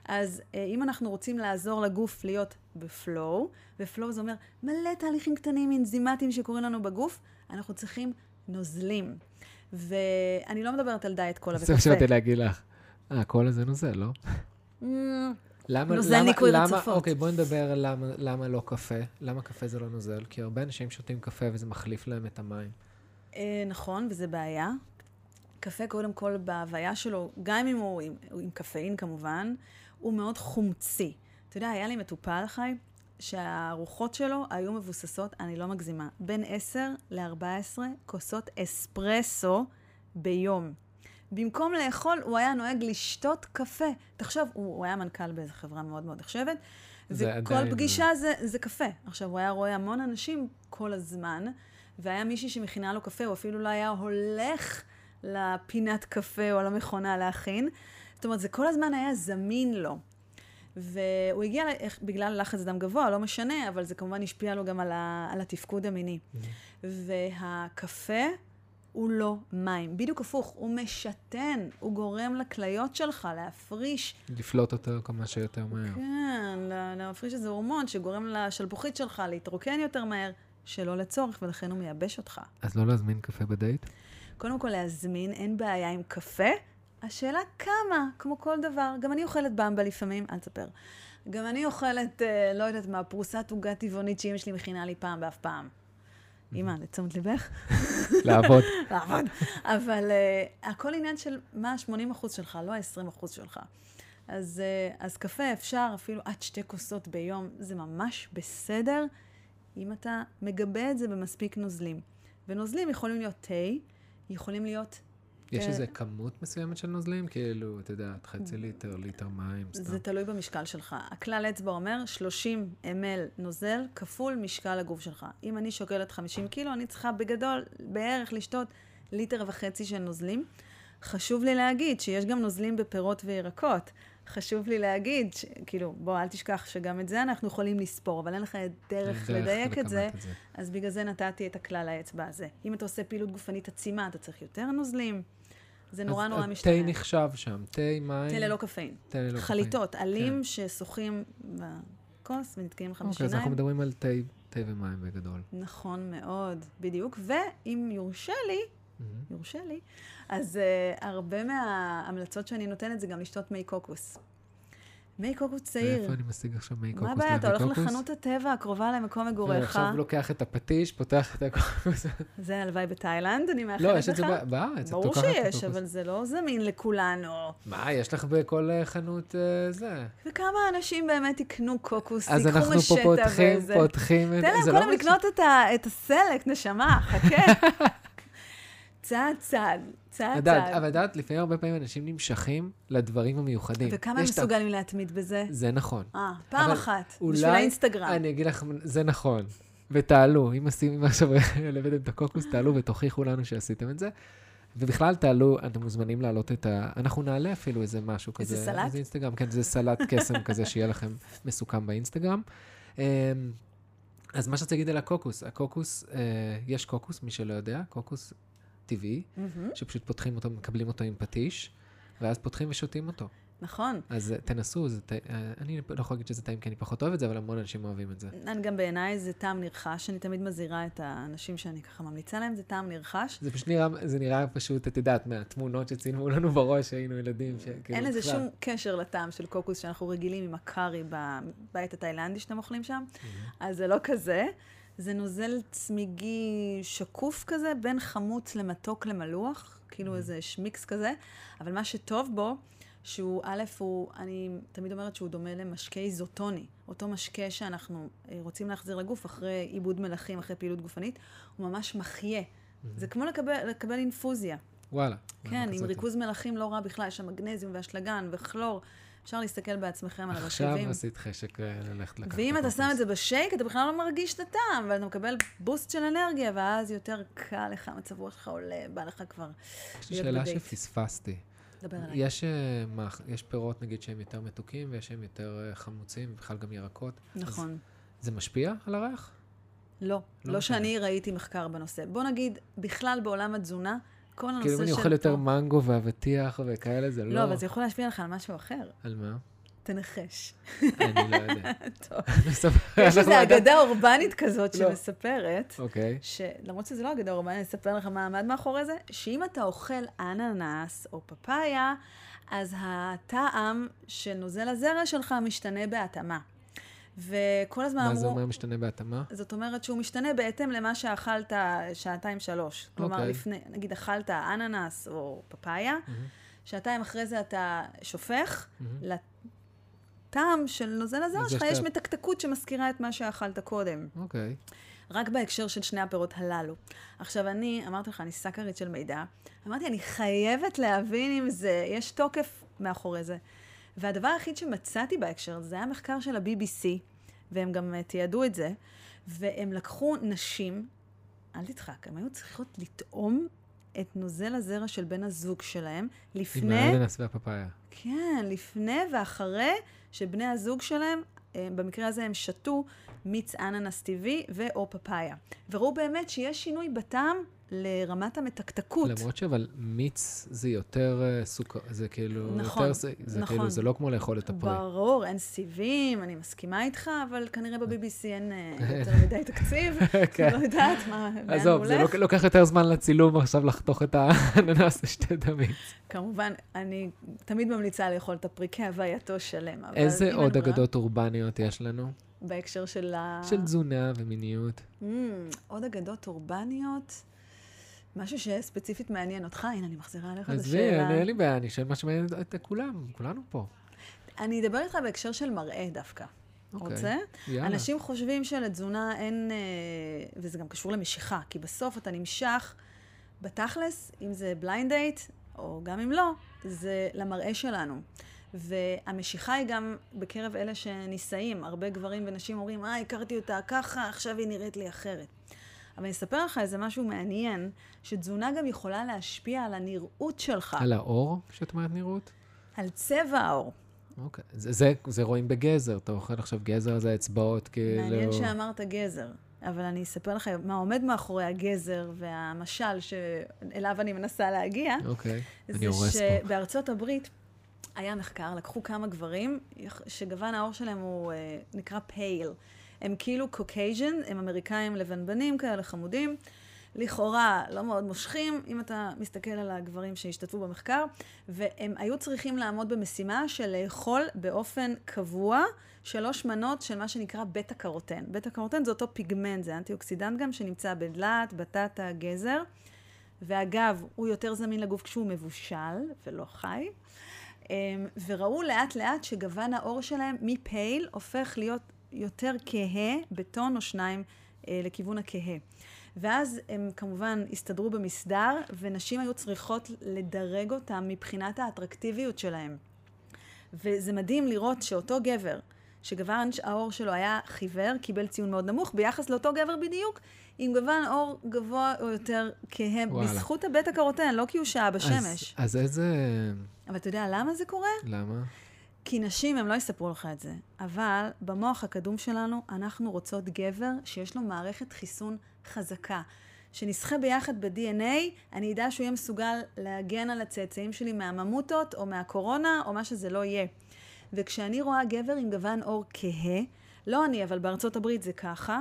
אז אה, אם אנחנו רוצים לעזור לגוף להיות בפלואו, ופלואו זה אומר מלא תהליכים קטנים, אנזימטיים שקורים לנו בגוף, אנחנו צריכים נוזלים. ואני לא מדברת על דיאט קולה וקפה. זה מה שבאתי להגיד לך. אה, קולה זה נוזל, לא? Mm, למה, נוזל למה, ניקוי למה, רצפות. אוקיי, בואי נדבר למה, למה לא קפה. למה קפה זה לא נוזל? כי הרבה אנשים שותים קפה וזה מחליף להם את המים. אה, נכון, וזה בעיה. קפה, קודם כל, בהוויה שלו, גם אם הוא עם, עם קפאין כמובן, הוא מאוד חומצי. אתה יודע, היה לי מטופל חי, שהארוחות שלו היו מבוססות, אני לא מגזימה, בין 10 ל-14 כוסות אספרסו ביום. במקום לאכול, הוא היה נוהג לשתות קפה. תחשוב, הוא, הוא היה מנכ"ל באיזו חברה מאוד מאוד נחשבת, וכל עדיין- פגישה זה, זה קפה. עכשיו, הוא היה רואה המון אנשים כל הזמן, והיה מישהי שמכינה לו קפה, הוא אפילו לא היה הולך לפינת קפה או למכונה להכין. זאת אומרת, זה כל הזמן היה זמין לו. והוא הגיע, בגלל לחץ דם גבוה, לא משנה, אבל זה כמובן השפיע לו גם על, ה, על התפקוד המיני. והקפה הוא לא מים. בדיוק הפוך, הוא משתן, הוא גורם לכליות שלך להפריש לפלוט אותו כמה שיותר מהר. כן, לה- להפריש איזה הורמון שגורם לשלפוחית שלך להתרוקן יותר מהר, שלא לצורך, ולכן הוא מייבש אותך. אז לא להזמין קפה בדייט? קודם כל להזמין, אין בעיה עם קפה. השאלה כמה, כמו כל דבר. גם אני אוכלת במבה לפעמים, אל תספר. גם אני אוכלת, אה, לא יודעת מה, פרוסת עוגה טבעונית שאמא שלי מכינה לי פעם באף פעם. אמא, לתשומת ליבך? <laughs> לעבוד. <laughs> לעבוד. אבל uh, הכל עניין של מה ה-80% שלך, לא ה-20% שלך. אז, uh, אז קפה אפשר אפילו עד שתי כוסות ביום, זה ממש בסדר, אם אתה מגבה את זה במספיק נוזלים. ונוזלים יכולים להיות תה, יכולים להיות... יש אה, איזה כמות מסוימת של נוזלים? כאילו, את יודעת, חצי ליטר, ליטר מים, סתם. זה תלוי במשקל שלך. הכלל אצבע אומר 30 ml נוזל כפול משקל הגוף שלך. אם אני שוקלת 50 קילו, אני צריכה בגדול בערך לשתות ליטר וחצי של נוזלים. חשוב לי להגיד שיש גם נוזלים בפירות וירקות. חשוב לי להגיד, ש... כאילו, בוא, אל תשכח שגם את זה אנחנו יכולים לספור, אבל אין לך דרך לדייק את זה, לכמת אז בגלל זה נתתי את הכלל האצבע הזה. אם אתה עושה פעילות גופנית עצימה, אתה צריך יותר נוזלים. זה נורא אז נורא תה משתנה. נחשב שם, תה, מים. תה ללא קפאין. תה ללא חליטות, קפאין. עלים ששוחים בכוס ונתקעים לך אוקיי, אז אנחנו בשיניים. מדברים על תה, תה ומים בגדול. נכון מאוד, בדיוק. ואם יורשה לי, מהמם. יורשה לי, אז uh, הרבה מההמלצות שאני נותנת זה גם לשתות מי קוקוס. מי קוקוס צעיר. ואיפה אני משיג עכשיו מי קוקוס? מה הבעיה? אתה הולך? לחנות הטבע הקרובה למקום מגוריך. עכשיו לוקח את הפטיש, פותח את הקוקוס. <laughs> זה הלוואי בתאילנד, אני מאחלת לך. לא, יש את זה בארץ. את ברור שיש. אבל זה לא זמין לכולנו. מה, יש לך בכל אה, חנות אה, זה. וכמה אנשים באמת יקנו קוקוס, אז ייקחו אנחנו פה משטה פותחים, וזה. פותחים את תן להם. לא קודם מש- לקנות את הסלק, נשמה, חכה. <laughs> צעד צעד, צעד לדעת, צעד. אבל לדעת, לפעמים הרבה פעמים אנשים נמשכים לדברים המיוחדים. וכמה הם את מסוגלים להתמיד בזה? זה נכון. אה, פעם אחת, אולי- בשביל האינסטגרם. אני אגיד לך, זה נכון. ותעלו, אם עושים, אם עכשיו <laughs> הבאתם את הקוקוס, תעלו ותוכיחו לנו שעשיתם את זה. ובכלל תעלו, אתם מוזמנים להעלות את ה... אנחנו נעלה אפילו איזה משהו כזה. איזה סלט? איזה אינסטגרם, כן, זה סלט קסם כזה שיהיה לכם מסוכם באינסטגרם. אמ, אז מה שרציתי להגיד על הקוקוס, הקוקוס, אה, יש קוקוס, מי שלא יודע, קוקוס טבעי, מהמם, שפשוט פותחים אותו, מקבלים אותו עם פטיש, ואז פותחים ושותים אותו. נכון. אז אה, תנסו, זה, ט- אה, אני לא יכול להגיד שזה טעים כי אני פחות אוהב את זה, אבל המון אנשים אוהבים את זה. אני גם בעיניי זה טעם נרכש, אני תמיד מזהירה את האנשים שאני ככה ממליצה להם, זה טעם נרכש. זה פשוט נראה, זה נראה פשוט, את יודעת, מהתמונות שצילמו לנו בראש, שהיינו ילדים, שכאילו... אין לזה בכלל. שום קשר לטעם של קוקוס שאנחנו רגילים עם הקארי בבית התאילנדי שאתם אוכלים שם, אז זה לא כזה. זה נוזל צמיגי שקוף כזה, בין חמוץ למתוק למלוח, כאילו איזה שמיקס כזה, אבל מה שטוב בו, שהוא, א', הוא, אני תמיד אומרת שהוא דומה למשקה איזוטוני, אותו משקה שאנחנו אה, רוצים להחזיר לגוף אחרי עיבוד מלחים, אחרי פעילות גופנית, הוא ממש מחיה. זה כמו לקבל, לקבל אינפוזיה. וואלה. כן, עם ריכוז מלחים לא רע בכלל, יש שם מגנזיום ואשלגן וכלור. אפשר להסתכל בעצמכם על עכשיו הרכיבים. עשית חשק אה, ללכת לקחת ואם אתה. שם את זה בשייק, אתה בכלל לא מרגיש את הטעם, ואתה מקבל בוסט של אנרגיה, ואז יותר קל לך, מצב רוח שלך עולה, בא לך כבר יש לי שאלה. שפספסתי. עליי. יש, אה, מה, יש פירות, נגיד, שהם יותר מתוקים, ויש שהם יותר אה, חמוצים, ובכלל גם ירקות. נכון. זה משפיע על הריח? לא, לא לא. שאני ראיתי מחקר בנושא. בוא נגיד, בכלל בעולם התזונה, כל הנושא של... כאילו אם אני אוכל יותר מנגו ואבטיח וכאלה, זה לא... לא, אבל זה יכול להשפיע לך על משהו אחר. על מה? תנחש. אני לא יודע. <laughs> טוב. יש איזו אגדה אורבנית כזאת לא. שמספרת, אוקיי. שלמרות שזה לא אגדה אורבנית, אני אספר לך מה עמד מאחורי זה, שאם אתה אוכל אננס או פפאיה, אז הטעם של נוזל הזרע שלך משתנה בהתאמה. וכל הזמן מה אמרו... זה אומר משתנה בהתאמה? זאת אומרת שהוא משתנה בהתאם למה שאכלת שעתיים-שלוש. כלומר, אוקיי. לפני, נגיד אכלת אננס או פפאיה, שעתיים אחרי זה אתה שופך, לטעם של נוזל הזרע אז שלך יש מתקתקות שמזכירה את מה שאכלת קודם. אוקיי. רק בהקשר של שני הפירות הללו. עכשיו, אני, אמרתי לך, אני סאקרית של מידע. אמרתי, אני חייבת להבין אם זה, יש תוקף מאחורי זה. והדבר היחיד שמצאתי בהקשר הזה, זה היה מחקר של ה-BBC, והם גם אה, תיעדו את זה, והם לקחו נשים, אל תדחק, הם היו צריכות לטעום את נוזל הזרע של בן הזוג שלהם, עם לפני... האננס והפפאיה. כן, לפני ואחרי שבני הזוג שלהם, אה, במקרה הזה הם שתו מיץ אננס טבעי ו/או פפאיה. וראו באמת שיש שינוי בטעם לרמת המתקתקות. למרות שאבל מיץ זה יותר אה, סוכר, זה כאילו, נכון, יותר, זה, זה נכון. כאילו, זה לא כמו לאכול את הפרי. ברור, אין סיבים, אני מסכימה איתך, אבל כנראה ב-BBC אין אה, יותר מדי תקציב. <laughs> כן. לא יודעת מה, לאן הוא עזוב, זה הולך. לוק- לוקח יותר זמן לצילום עכשיו לחתוך את האננס לשתי דמים. כמובן, אני תמיד ממליצה לאכול את הפרי כהווייתו שלם. אבל איזה עוד אגדות אורבניות יש לנו? בהקשר של ה... של תזונה ומיניות. ממ, עוד אגדות אורבניות, משהו שספציפית מעניין אותך, הנה, אני מחזירה אליך את עזבי, השאלה. אני- אין לי בעיה, אני שואל מה שמעניין את כולם, כולנו פה. אני אדבר איתך בהקשר של מראה דווקא. אוקיי. רוצה? יאללה. אנשים חושבים שלתזונה אין, אה, וזה גם קשור למשיכה, כי בסוף אתה נמשך, בתכלס, אם זה blind date, או גם אם לא, זה למראה שלנו. והמשיכה היא גם בקרב אלה שנישאים. הרבה גברים ונשים אומרים, אה, הכרתי אותה ככה, עכשיו היא נראית לי אחרת. אבל אני אספר לך איזה משהו מעניין, שתזונה גם יכולה להשפיע על הנראות שלך, על האור, שאת אומרת נראות? על צבע העור. אוקיי. זה- זה- זה רואים בגזר, אתה אוכל עכשיו גזר, זה אצבעות, כאילו... מעניין שאמרת גזר, אבל אני אספר לך מה עומד מאחורי הגזר והמשל שאליו אני מנסה להגיע. אוקיי, אני זה הורס פה. שבארצות הברית היה מחקר, לקחו כמה גברים שגוון העור שלהם הוא אה, נקרא pale. הם כאילו Caucasian, הם אמריקאים לבנבנים כאלה חמודים. לכאורה לא מאוד מושכים, אם אתה מסתכל על הגברים שהשתתפו במחקר, והם היו צריכים לעמוד במשימה של לאכול באופן קבוע שלוש מנות של מה שנקרא בטא קרוטן. בטא קרוטן זה אותו פיגמנט, זה אנטי-אוקסידנט גם, שנמצא בדלעת, בטטה, גזר. ואגב, הוא יותר זמין לגוף כשהוא מבושל ולא חי. אמ, וראו לאט לאט שגוון העור שלהם מפייל הופך להיות יותר כהה בטון או שניים אה, לכיוון הכהה. ואז הם כמובן הסתדרו במסדר, ונשים היו צריכות לדרג אותם מבחינת האטרקטיביות שלהם. וזה מדהים לראות שאותו גבר, שגוון העור שלו היה חיוור, קיבל ציון מאוד נמוך, ביחס לאותו גבר בדיוק, עם גוון עור גבוה או יותר כהה. בזכות הבטא קרוטן, לא כי הוא שהה בשמש. אז, אז איזה... אבל אתה יודע למה זה קורה? למה? כי נשים, הם לא יספרו לך את זה, אבל במוח הקדום שלנו, אנחנו רוצות גבר שיש לו מערכת חיסון חזקה. שנסחה ביחד ב-DNA, אני אדע שהוא יהיה מסוגל להגן על הצאצאים שלי מהממוטות, או מהקורונה, או מה שזה לא יהיה. וכשאני רואה גבר עם גוון עור כהה, לא אני, אבל בארצות הברית זה ככה,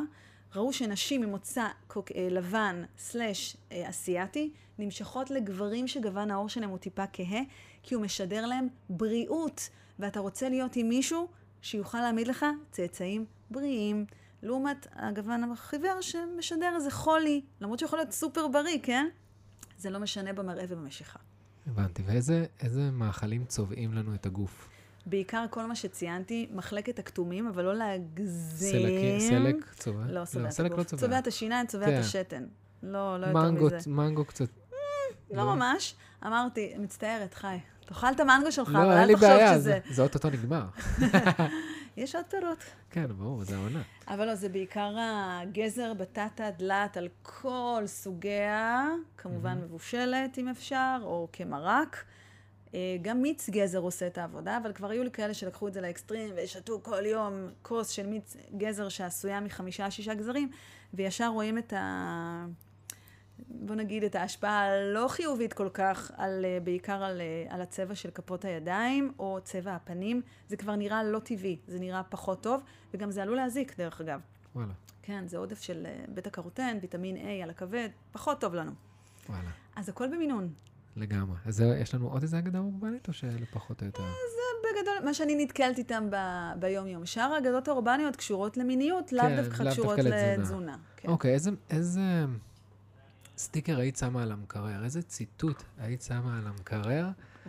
ראו שנשים ממוצא אה, לבן סלש אה, אסיאתי נמשכות לגברים שגוון העור שלהם הוא טיפה כהה, כי הוא משדר להם בריאות, ואתה רוצה להיות עם מישהו שיוכל להעמיד לך צאצאים בריאים, לעומת הגוון החיוור שמשדר איזה חולי, למרות שהוא יכול להיות סופר בריא, כן? זה לא משנה במראה ובמשיכה. הבנתי. ואיזה איזה מאכלים צובעים לנו את הגוף? בעיקר כל מה שציינתי, מחלקת הכתומים, אבל לא להגזים. סלק, סלק צובע? לא צובע את סלק הגוף. לא צובע. צובע את השיניים, צובע כן. את השתן. לא, לא יותר מנגו, מזה. מנגו קצת. לא ממש. אמרתי, מצטערת, חי. תאכל את המנגו שלך, אבל לא, אין אל לי תחשוב בעיה, שזה... זה- זה אוטוטו נגמר. <laughs> יש עוד פירות. כן, ברור, זה העונה. אבל לא, זה בעיקר הגזר, בטטה, דלת, על כל סוגיה, כמובן מבושלת אם אפשר, או כמרק. אה, גם מיץ גזר עושה את העבודה, אבל כבר היו לי כאלה שלקחו את זה לאקסטרים ושתו כל יום כוס של מיץ גזר שעשויה מחמישה-שישה גזרים, וישר רואים את ה... בוא נגיד, את ההשפעה הלא חיובית כל כך, על, אה, בעיקר על, אה, על הצבע של כפות הידיים, או צבע הפנים. זה כבר נראה לא טבעי, זה נראה פחות טוב, וגם זה עלול להזיק, דרך אגב. וואלה. כן, זה עודף של אה, בטא קרוטן, ויטמין A על הכבד, פחות טוב לנו. וואלה. אז הכל במינון. לגמרי. אז זה, יש לנו עוד איזה אגדה אורבנית, או שאלה פחות או יותר? זה בגדול מה שאני נתקלת איתם ב- ביום-יום. שאר האגדות האורבניות קשורות למיניות, לאו כן, דווקא קשורות לתזונה. לתזונה. כן. אוקיי, איזה, איזה סטיקר היית שמה על המקרר? איזה ציטוט היית שמה על המקרר?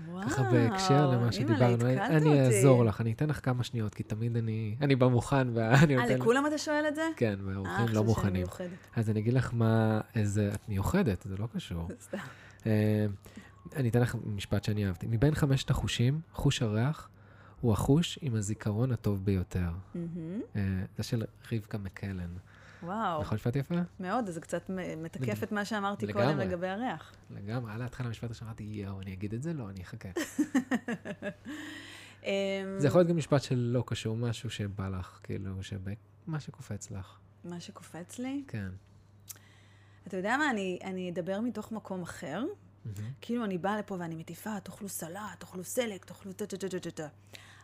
וואו, ככה בהקשר למה שדיברנו. אני- אני. אעזור לך, אני אתן לך כמה שניות, כי תמיד אני, אני במוכן ואני אה, נותן... לכולם אתה שואל את זה? כן, אה, והאורחים חשבתי לא מוכנים. מיוחדת. אז אני אגיד לך מה, איזה, את מיוחדת, זה לא קשור. <laughs> סתם. אה, אני אתן לך משפט שאני אהבתי. מבין חמשת החושים, חוש הריח הוא החוש עם הזיכרון הטוב ביותר. אה, זה של רבקה מקלן. וואו, נכון משפט יפה? מאוד, זה קצת מתקף את מה שאמרתי לגמרי. קודם לגבי הריח. לגמרי, על ההתחלה המשפט הראשון אמרתי, יואו, אני אגיד את זה? לא, אני אחכה. <laughs> אמ, זה יכול להיות גם משפט שלא קשור, משהו שבא לך, כאילו. מה שקופץ לך. מה שקופץ לי, כן. אתה יודע מה, אני, אני אדבר מתוך מקום אחר. מהמם. כאילו אני באה לפה ואני מטיפה, תאכלו סלט, תאכלו סלק, תאכלו טה-טה-טה-טה-טה.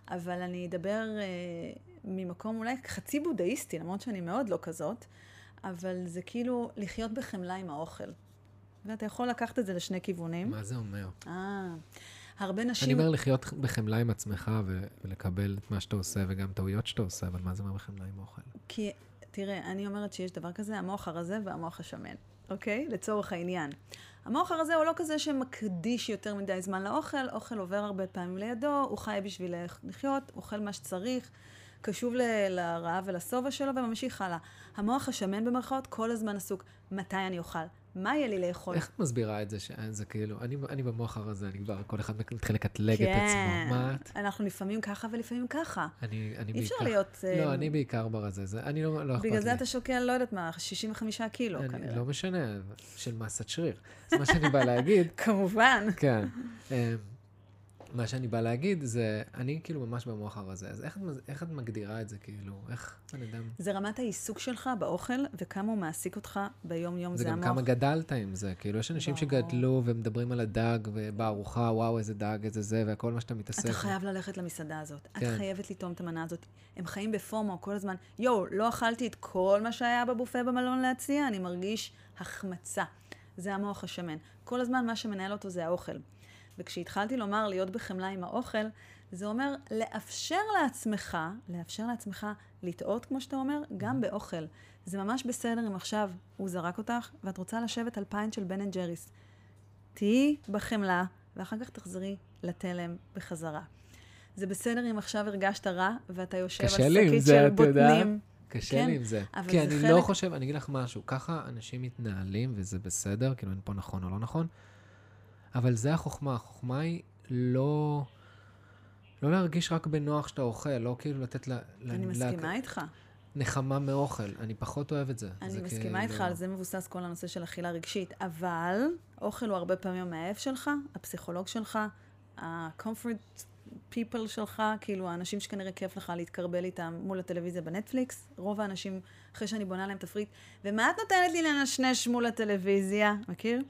אבל אני אדבר אה, ממקום אולי חצי בודהיסטי, למרות שאני מאוד לא כזאת, אבל זה כאילו לחיות בחמלה עם האוכל. ואתה יכול לקחת את זה לשני כיוונים. מה זה אומר? אה, הרבה נשים... אני אומר לחיות בחמלה עם עצמך ו- ולקבל את מה שאתה עושה וגם טעויות שאתה עושה, אבל מה זה אומר בחמלה עם אוכל? כי, תראה, אני אומרת שיש דבר כזה, המוח הרזה והמוח השמן, אוקיי? לצורך העניין. המוח הרזה הוא לא כזה שמקדיש יותר מדי זמן לאוכל, אוכל עובר הרבה פעמים לידו, הוא חי בשביל לחיות, אוכל מה שצריך, קשוב ל- לרעב ולשובע שלו וממשיך הלאה. המוח השמן במרכאות כל הזמן עסוק, מתי אני אוכל? מה יהיה לי לאכול? איך את מסבירה את זה שזה כאילו, אני, אני במוח הרזה, אני כבר, כל אחד מתחיל לקטלג את כן, עצמו. מה את? אנחנו לפעמים ככה ולפעמים ככה. אני, אני אי אפשר בעיקר... להיות... אה, לא, אני בעיקר ברזה, זה, אני לא, לא אכפת לי. בגלל זה אתה שוקל, לא יודעת מה, 65 קילו אני, כנראה. לא משנה, של מסת שריר. אז מה שאני בא להגיד, <laughs> כמובן. כן. מה שאני בא להגיד זה, אני כאילו ממש במוח הרזה, אז איך, את איך את מגדירה את זה, כאילו? איך בן אדם... זה רמת העיסוק שלך באוכל, וכמה הוא מעסיק אותך ביום-יום, זה זה גם המוח. כמה גדלת עם זה, כאילו, יש אנשים ברור. שגדלו ומדברים על הדג, ובארוחה, וואו, איזה דג, איזה זה, וכל מה שאתה מתעסק. אתה חייב ללכת למסעדה הזאת. את כן. חייבת לטעום את המנה הזאת. הם חיים בפומו כל הזמן. יואו, לא אכלתי את כל מה שהיה בבופה במלון להציע, אני מרגיש החמצה. זה המוח השמן. כל הזמן מה שמנהל אותו זה האוכל. וכשהתחלתי לומר להיות בחמלה עם האוכל, זה אומר לאפשר לעצמך, לאפשר לעצמך לטעות, כמו שאתה אומר, גם באוכל. זה ממש בסדר אם עכשיו הוא זרק אותך, ואת רוצה לשבת על pint של בן אנד ג'ריס. תהיי בחמלה, ואחר כך תחזרי לתלם בחזרה. זה בסדר אם עכשיו הרגשת רע, ואתה יושב על קשה לי עם שקית זה, של את יודעת? בוטנים. קשה כן, לי עם זה. כי זה אני חלק- לא חושב, אני אגיד לך משהו, ככה אנשים מתנהלים, וזה בסדר, כאילו אין פה נכון או לא נכון, אבל זה החוכמה, החוכמה היא לא... לא להרגיש רק בנוח שאתה אוכל, לא כאילו לתת לה... אני לה- מסכימה איתך. נחמה מאוכל, אני פחות אוהב את זה. אני זה מסכימה כאילו- איתך, על זה מבוסס כל הנושא של אכילה רגשית, אבל אוכל הוא הרבה פעמים המאהב שלך, הפסיכולוג שלך, ה-comfort people שלך, כאילו האנשים שכנראה כיף לך להתקרבל איתם מול הטלוויזיה בנטפליקס. רוב האנשים, אחרי שאני בונה להם תפריט, ומה את נותנת לי לנשנש מול הטלוויזיה? מכיר?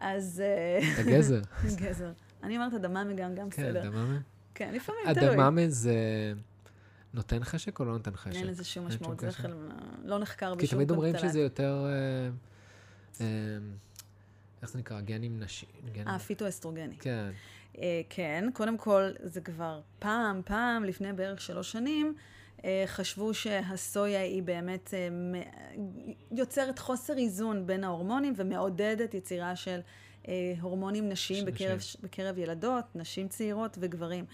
אז... אה, הגזר. <laughs> גזר. אני אומרת אדממי גם, גם כן, בסדר. אדממה. כן, לפעמים תלוי. אדממה זה נותן חשק או לא נותן חשק? אין לזה שום משמעות, זה לא נחקר כי בשום תמיד אומרים. שזה יותר... אה, אה, איך זה נקרא? גנים נשי... גנים- אה, פיטואסטרוגני. כן. כן, קודם כל, זה כבר פעם, פעם, לפני בערך שלוש שנים, חשבו שהסויה היא באמת אה, יוצרת חוסר איזון בין ההורמונים ומעודדת יצירה של אה, הורמונים נשיים בקרב. בקרב ילדות, נשים צעירות וגברים.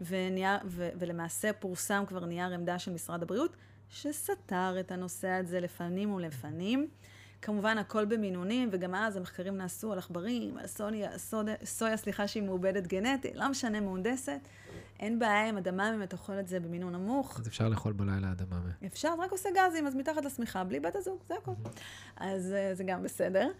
ונייר, ו, ולמעשה פורסם כבר נייר עמדה של משרד הבריאות, שסתר את הנושא הזה לפנים ולפנים. כמובן, הכל במינונים, וגם אז המחקרים נעשו על עכברים, על סוניה, סודה, סויה, סליחה, שהיא מעובדת גנטית, לא משנה, מהונדסת. אין בעיה עם אדמה אם אתה אוכל את זה במינון נמוך. אז אפשר לאכול בלילה אדממה. אפשר, זה רק עושה גזים, אז מתחת לשמיכה, בלי בת הזוג, זה הכל. אז אה, זה גם בסדר.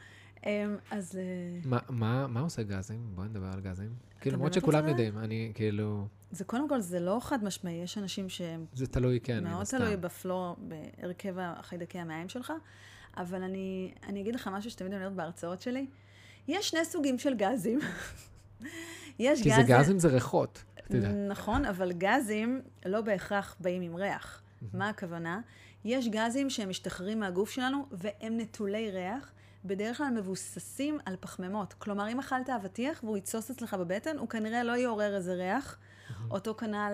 אמ, אז... אה, מה, מה, מה עושה גזים? בואי נדבר על גזים. כאילו, למרות שכולם? יודעים, אני כאילו... זה קודם כל, זה לא חד משמעי, יש אנשים שהם זה תלוי, כן, מאוד. תלוי בפלור, בהרכב החיידקי המעיים שלך, אבל אני, אני אגיד לך משהו שתמיד אני אומרת בהרצאות שלי. יש שני סוגים של גזים. <laughs> יש כי זה גזים זה ריחות, אתה יודע. נכון, אבל גזים לא בהכרח באים עם ריח. מה הכוונה? יש גזים שהם משתחררים מהגוף שלנו והם נטולי ריח, בדרך כלל מבוססים על פחמימות. כלומר, אם אכלת אבטיח והוא יתסוס אצלך בבטן, הוא כנראה לא יעורר איזה ריח. אותו כנ"ל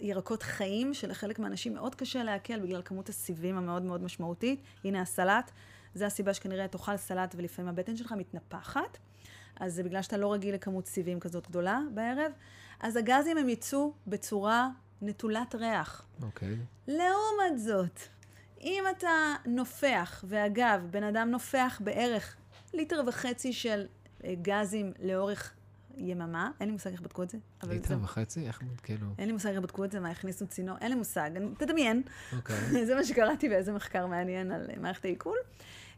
לירקות חיים, שלחלק מהאנשים מאוד קשה לעכל בגלל כמות הסיבים המאוד מאוד משמעותית. הנה הסלט, זה הסיבה שכנראה תאכל סלט ולפעמים הבטן שלך מתנפחת. אז זה בגלל שאתה לא רגיל לכמות סיבים כזאת גדולה בערב. אז הגזים הם יצאו בצורה נטולת ריח. אוקיי. לעומת זאת, אם אתה נופח, ואגב, בן אדם נופח בערך ליטר וחצי של אה, גזים לאורך יממה, אין לי מושג איך בדקו את זה, אבל זה... ליטר וחצי? איך כאילו... אין לי מושג איך בדקו את זה, מה הכניסו צינור, אין לי מושג, תדמיין. אוקיי. <laughs> זה מה שקראתי באיזה מחקר מעניין על אה, מערכת העיכול.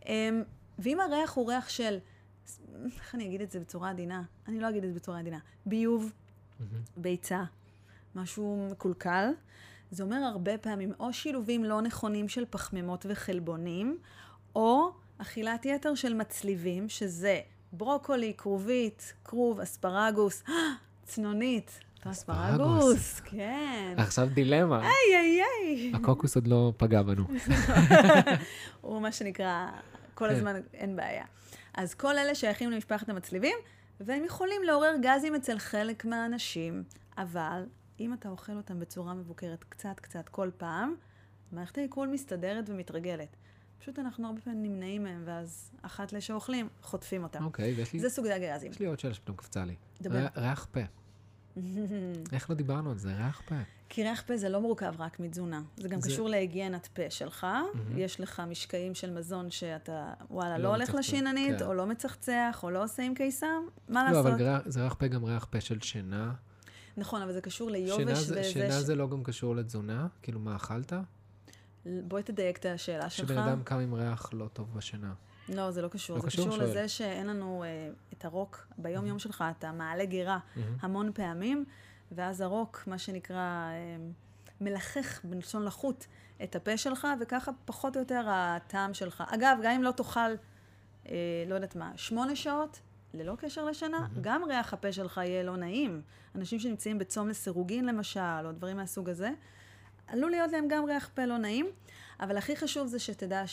אמ, ואם הריח הוא ריח של, איך אני אגיד את זה בצורה עדינה? אני לא אגיד את זה בצורה עדינה. ביוב, מהמם. ביצה, משהו מקולקל. זה אומר הרבה פעמים או שילובים לא נכונים של פחמימות וחלבונים, או אכילת יתר של מצליבים, שזה ברוקולי, כרובית, כרוב, אספרגוס, <gasps> צנונית. אספרגוס. כן. עכשיו דילמה. איי, איי, איי. הקוקוס עוד לא פגע בנו. <laughs> <laughs> הוא מה שנקרא, כל כן. הזמן אין בעיה. אז כל אלה שייכים למשפחת המצליבים, והם יכולים לעורר גזים אצל חלק מהאנשים, אבל אם אתה אוכל אותם בצורה מבוקרת קצת קצת כל פעם, מערכת העיכול מסתדרת ומתרגלת. פשוט אנחנו הרבה פעמים נמנעים מהם, ואז אחת לשאוכלים, חוטפים אותם. אוקיי, ויש לי זה סוג הגזים. יש לי עוד שאלה שפתאום קפצה לי. דבר. ריח פה. <laughs> איך לא דיברנו על זה? ריח פה. כי ריח פה זה לא מורכב רק מתזונה. זה גם זה- קשור להיגיינת פה שלך. יש לך משקעים של מזון שאתה, וואלה, לא לא הולך לשיננית, כן. או לא מצחצח, או לא עושה עם קיסר, מה לא, לעשות? אבל ריח- זה ריח פה גם ריח פה של שינה. נכון, אבל זה קשור שינה ליובש זה- וזה... שינה ש- זה לא גם קשור לתזונה? כאילו, מה אכלת? בואי תדייק את השאלה שלך. שבן אדם קם עם ריח לא טוב בשינה. לא, זה לא קשור. לא זה קשור, קשור. לזה שאין לנו אה, את הרוק ביום-יום שלך, אתה מעלה גירה המון פעמים, ואז הרוק, מה שנקרא, אה, מלחך בלשון לחוט את הפה שלך, וככה פחות או יותר הטעם שלך. אגב, גם אם לא תאכל, אה, לא יודעת מה, שמונה שעות, ללא קשר לשינה, גם ריח הפה שלך יהיה לא נעים. אנשים שנמצאים בצום לסירוגין למשל, או דברים מהסוג הזה, עלול להיות להם גם ריח פה לא נעים, אבל הכי חשוב זה שתדע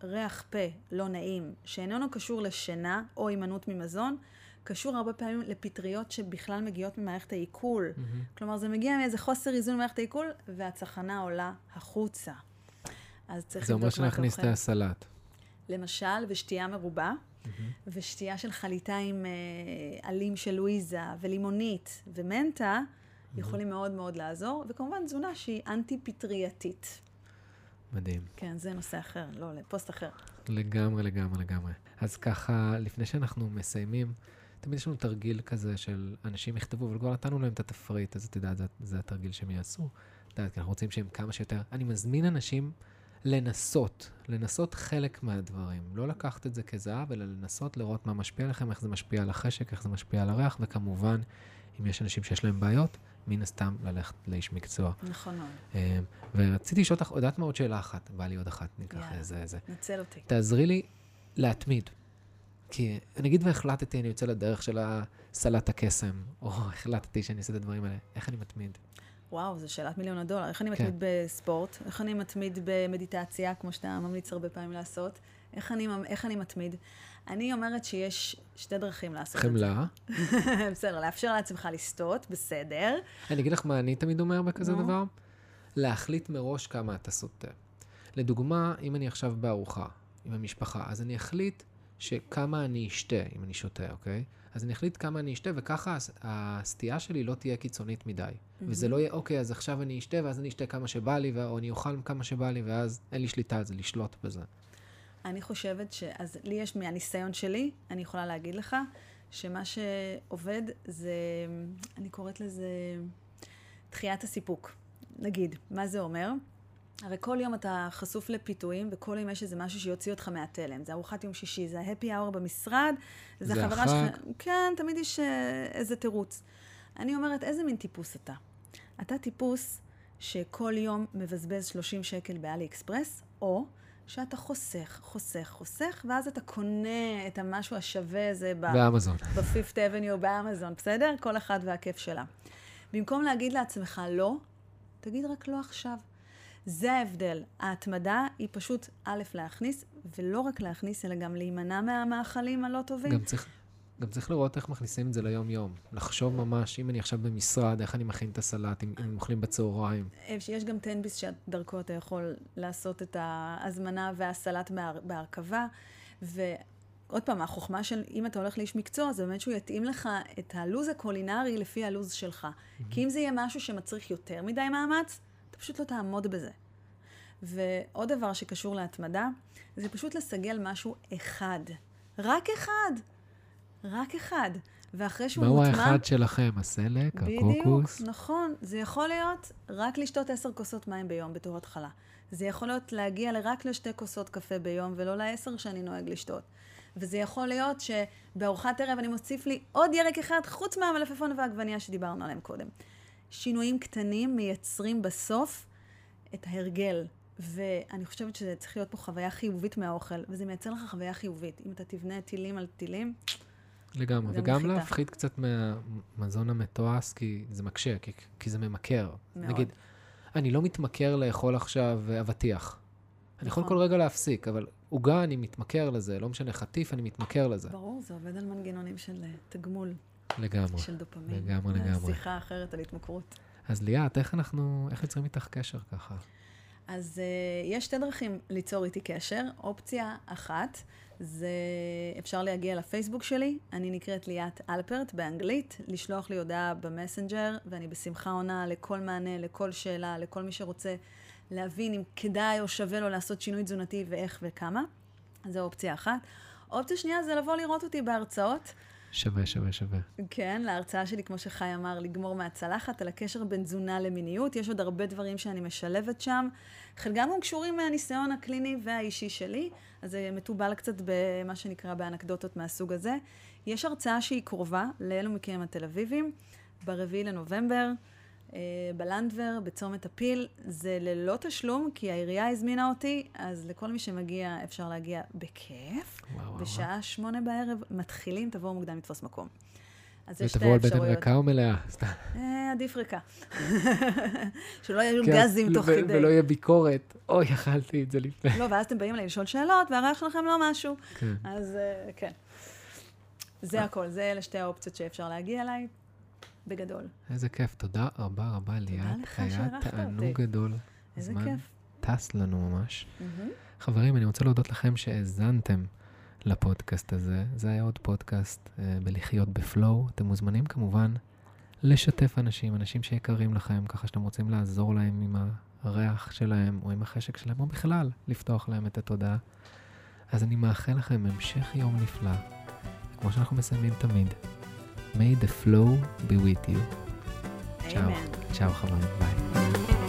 שריח פה לא נעים, שאיננו קשור לשינה או הימנעות ממזון, קשור הרבה פעמים לפטריות שבכלל מגיעות ממערכת העיכול. כלומר, זה מגיע מאיזה חוסר איזון במערכת העיכול, והצחנה עולה החוצה. אז צריך זה אומר לבדוק מה אתה שנכניס את. הסלט. למשל, ושתייה מרובה, ושתייה של חליטה עם אה, עלים של לואיזה, ולימונית, ומנטה, יכולים מאוד מאוד לעזור, וכמובן תזונה שהיא אנטי-פטרייתית. מדהים. כן, זה נושא אחר, לא, לפוסט אחר. לגמרי, לגמרי, לגמרי. אז ככה, לפני שאנחנו מסיימים, תמיד יש לנו תרגיל כזה של אנשים יכתבו, אבל כבר נתנו להם את התפריט, אז את יודעת, זה, זה התרגיל שהם יעשו. את יודעת, כי אנחנו רוצים שהם כמה שיותר... אני מזמין אנשים לנסות, לנסות חלק מהדברים. לא לקחת את זה כזהב, אלא לנסות לראות מה משפיע עליכם, איך זה משפיע על החשק, איך זה משפיע על הריח, וכמובן, אם יש אנשים שיש להם בעיות, מן הסתם ללכת לאיש מקצוע. נכון מאוד. אה, ורציתי לשאול אותך, יודעת מה עוד שאלה אחת? בא לי עוד אחת, ניקח. איזה איזה. נצל אותי. תעזרי לי להתמיד. כי נגיד והחלטתי, אני יוצא לדרך של הסלט הקסם, או החלטתי שאני עושה את הדברים האלה, איך אני מתמיד? וואו, זו שאלת מיליון הדולר. איך אני כן. מתמיד בספורט? איך אני מתמיד במדיטציה, כמו שאתה ממליץ הרבה פעמים לעשות? איך אני, איך אני מתמיד? אני אומרת שיש שתי דרכים לעשות את זה. חמלה. <laughs> בסדר, לאפשר לעצמך לסטות, בסדר. אני אגיד לך מה אני תמיד אומר בכזה. דבר? להחליט מראש כמה אתה סוטה. לדוגמה, אם אני עכשיו בארוחה עם המשפחה, אז אני אחליט שכמה אני אשתה אם אני שותה, אוקיי? אז אני אחליט כמה אני אשתה, וככה הס- הסטייה שלי לא תהיה קיצונית מדי. וזה לא יהיה, אוקיי, אז עכשיו אני אשתה, ואז אני אשתה כמה שבא לי, או אני אוכל כמה שבא לי, ואז אין לי שליטה על זה, לשלוט בזה. אני חושבת ש... אז לי יש מהניסיון שלי, אני יכולה להגיד לך, שמה שעובד זה, אני קוראת לזה דחיית הסיפוק. נגיד, מה זה אומר? הרי כל יום אתה חשוף לפיתויים, וכל יום יש איזה משהו שיוציא אותך מהתלם. זה ארוחת יום שישי, זה ה-happy hour במשרד, זה זה החברה. שלך... כן, תמיד יש אה, איזה תירוץ. אני אומרת, איזה מין טיפוס אתה? אתה טיפוס שכל יום מבזבז 30 שקל באלי אקספרס, או שאתה חוסך, חוסך, חוסך, ואז אתה קונה את המשהו השווה הזה ב... באמזון. בפיפט אבניו באמזון, בסדר? כל אחד והכיף שלה. במקום להגיד לעצמך לא, תגיד רק לא עכשיו. זה ההבדל. ההתמדה היא פשוט, א', להכניס, ולא רק להכניס, אלא גם להימנע מהמאכלים הלא טובים. גם צריך, גם צריך לראות איך מכניסים את זה ליום-יום. לחשוב ממש, אם אני עכשיו במשרד, איך אני מכין את הסלט, אם, אם אוכלים בצהריים. יש גם תן-ביס שדרכו אתה יכול לעשות את ההזמנה והסלט בהר, בהרכבה. ועוד פעם, החוכמה של אם אתה הולך לאיש מקצוע, זה באמת שהוא יתאים לך את הלו"ז הקולינרי לפי הלו"ז שלך. כי אם זה יהיה משהו שמצריך יותר מדי מאמץ, אתה פשוט לא תעמוד בזה. ועוד דבר שקשור להתמדה, זה פשוט לסגל משהו אחד. רק אחד. רק אחד. ואחרי שהוא מהו מוטמע... האחד שלכם? הסלק, בדיוק, הקוקוס? נכון. זה יכול להיות רק לשתות עשר כוסות מים ביום בתור התחלה. זה יכול להיות להגיע רק לשתי כוסות קפה ביום, ולא לעשר שאני נוהג לשתות. וזה יכול להיות שבארוחת ערב אני מוסיף לי עוד ירק אחד, חוץ מהמלפפון והעגבנייה שדיברנו עליהם קודם. שינויים קטנים מייצרים בסוף את ההרגל. ואני חושבת שזה צריך להיות פה חוויה חיובית מהאוכל, וזה מייצר לך חוויה חיובית. אם אתה תבנה טילים על טילים, לגמרי, גם וגם חיטה. להפחית קצת מהמזון המתועש, כי זה מקשה, כי, כי זה ממכר. מאוד. נגיד, אני לא מתמכר לאכול עכשיו אבטיח. אני יכול נכון. כל רגע להפסיק, אבל עוגה, אני מתמכר לזה, לא משנה, חטיף, אני מתמכר לזה. ברור, זה עובד על מנגנונים של אה, תגמול, לגמרי. של דופמין. לגמרי, לגמרי. שיחה אחרת על התמכרות. אז ליאת, איך אנחנו, איך יוצרים איתך קשר ככה? אז uh, יש שתי דרכים ליצור איתי קשר. אופציה אחת, זה אפשר להגיע לפייסבוק שלי, אני נקראת ליאת אלפרט באנגלית, לשלוח לי הודעה במסנג'ר, ואני בשמחה עונה לכל מענה, לכל שאלה, לכל מי שרוצה להבין אם כדאי או שווה לו לעשות שינוי תזונתי ואיך וכמה. זו אופציה אחת. אופציה שנייה זה לבוא לראות אותי בהרצאות. שווה, שווה, שווה. כן, להרצאה שלי, כמו שחי אמר, לגמור מהצלחת, על הקשר בין תזונה למיניות. יש עוד הרבה דברים שאני משלבת שם. חלקם גם קשורים מהניסיון הקליני והאישי שלי, אז זה מתובל קצת במה שנקרא באנקדוטות מהסוג הזה. יש הרצאה שהיא קרובה לאלו מכם התל אביבים, ברביעי לנובמבר, אה, בלנדבר, בצומת הפיל. זה ללא תשלום, כי העירייה הזמינה אותי, אז לכל מי שמגיע אפשר להגיע בכיף. וואו, וואו, וואו. בשעה שמונה בערב מתחילים, תבואו מוקדם לתפוס מקום. אז יש שתי ותבואו על בטן אפשרויות. ריקה או מלאה? אה, עדיף ריקה. <laughs> שלא יהיו כן, גזים תוך כדי. ולא יהיה ביקורת. אוי, אכלתי את זה לפני. לא, ואז אתם באים אליי לשאול שאלות, והריח שלכם לא משהו. כן. אז אה, כן. זה הכל, זה אלה שתי האופציות שאפשר להגיע אליי, בגדול. איזה כיף, תודה רבה רבה, ליאת. היה. תענוג גדול. איזה הזמן כיף. טס לנו ממש. מהמם. חברים, אני רוצה להודות לכם שהאזנתם לפודקאסט הזה. זה היה עוד פודקאסט אה, בלחיות בפלואו. אתם מוזמנים כמובן לשתף אנשים, אנשים שיקרים לכם, ככה שאתם רוצים לעזור להם עם הריח שלהם או עם החשק שלהם, או בכלל לפתוח להם את התודעה. אז אני מאחל לכם המשך יום נפלא. כמו שאנחנו מסיימים תמיד, May the flow be with you. Amen. Ciao. Ciao, Chavan. Bye.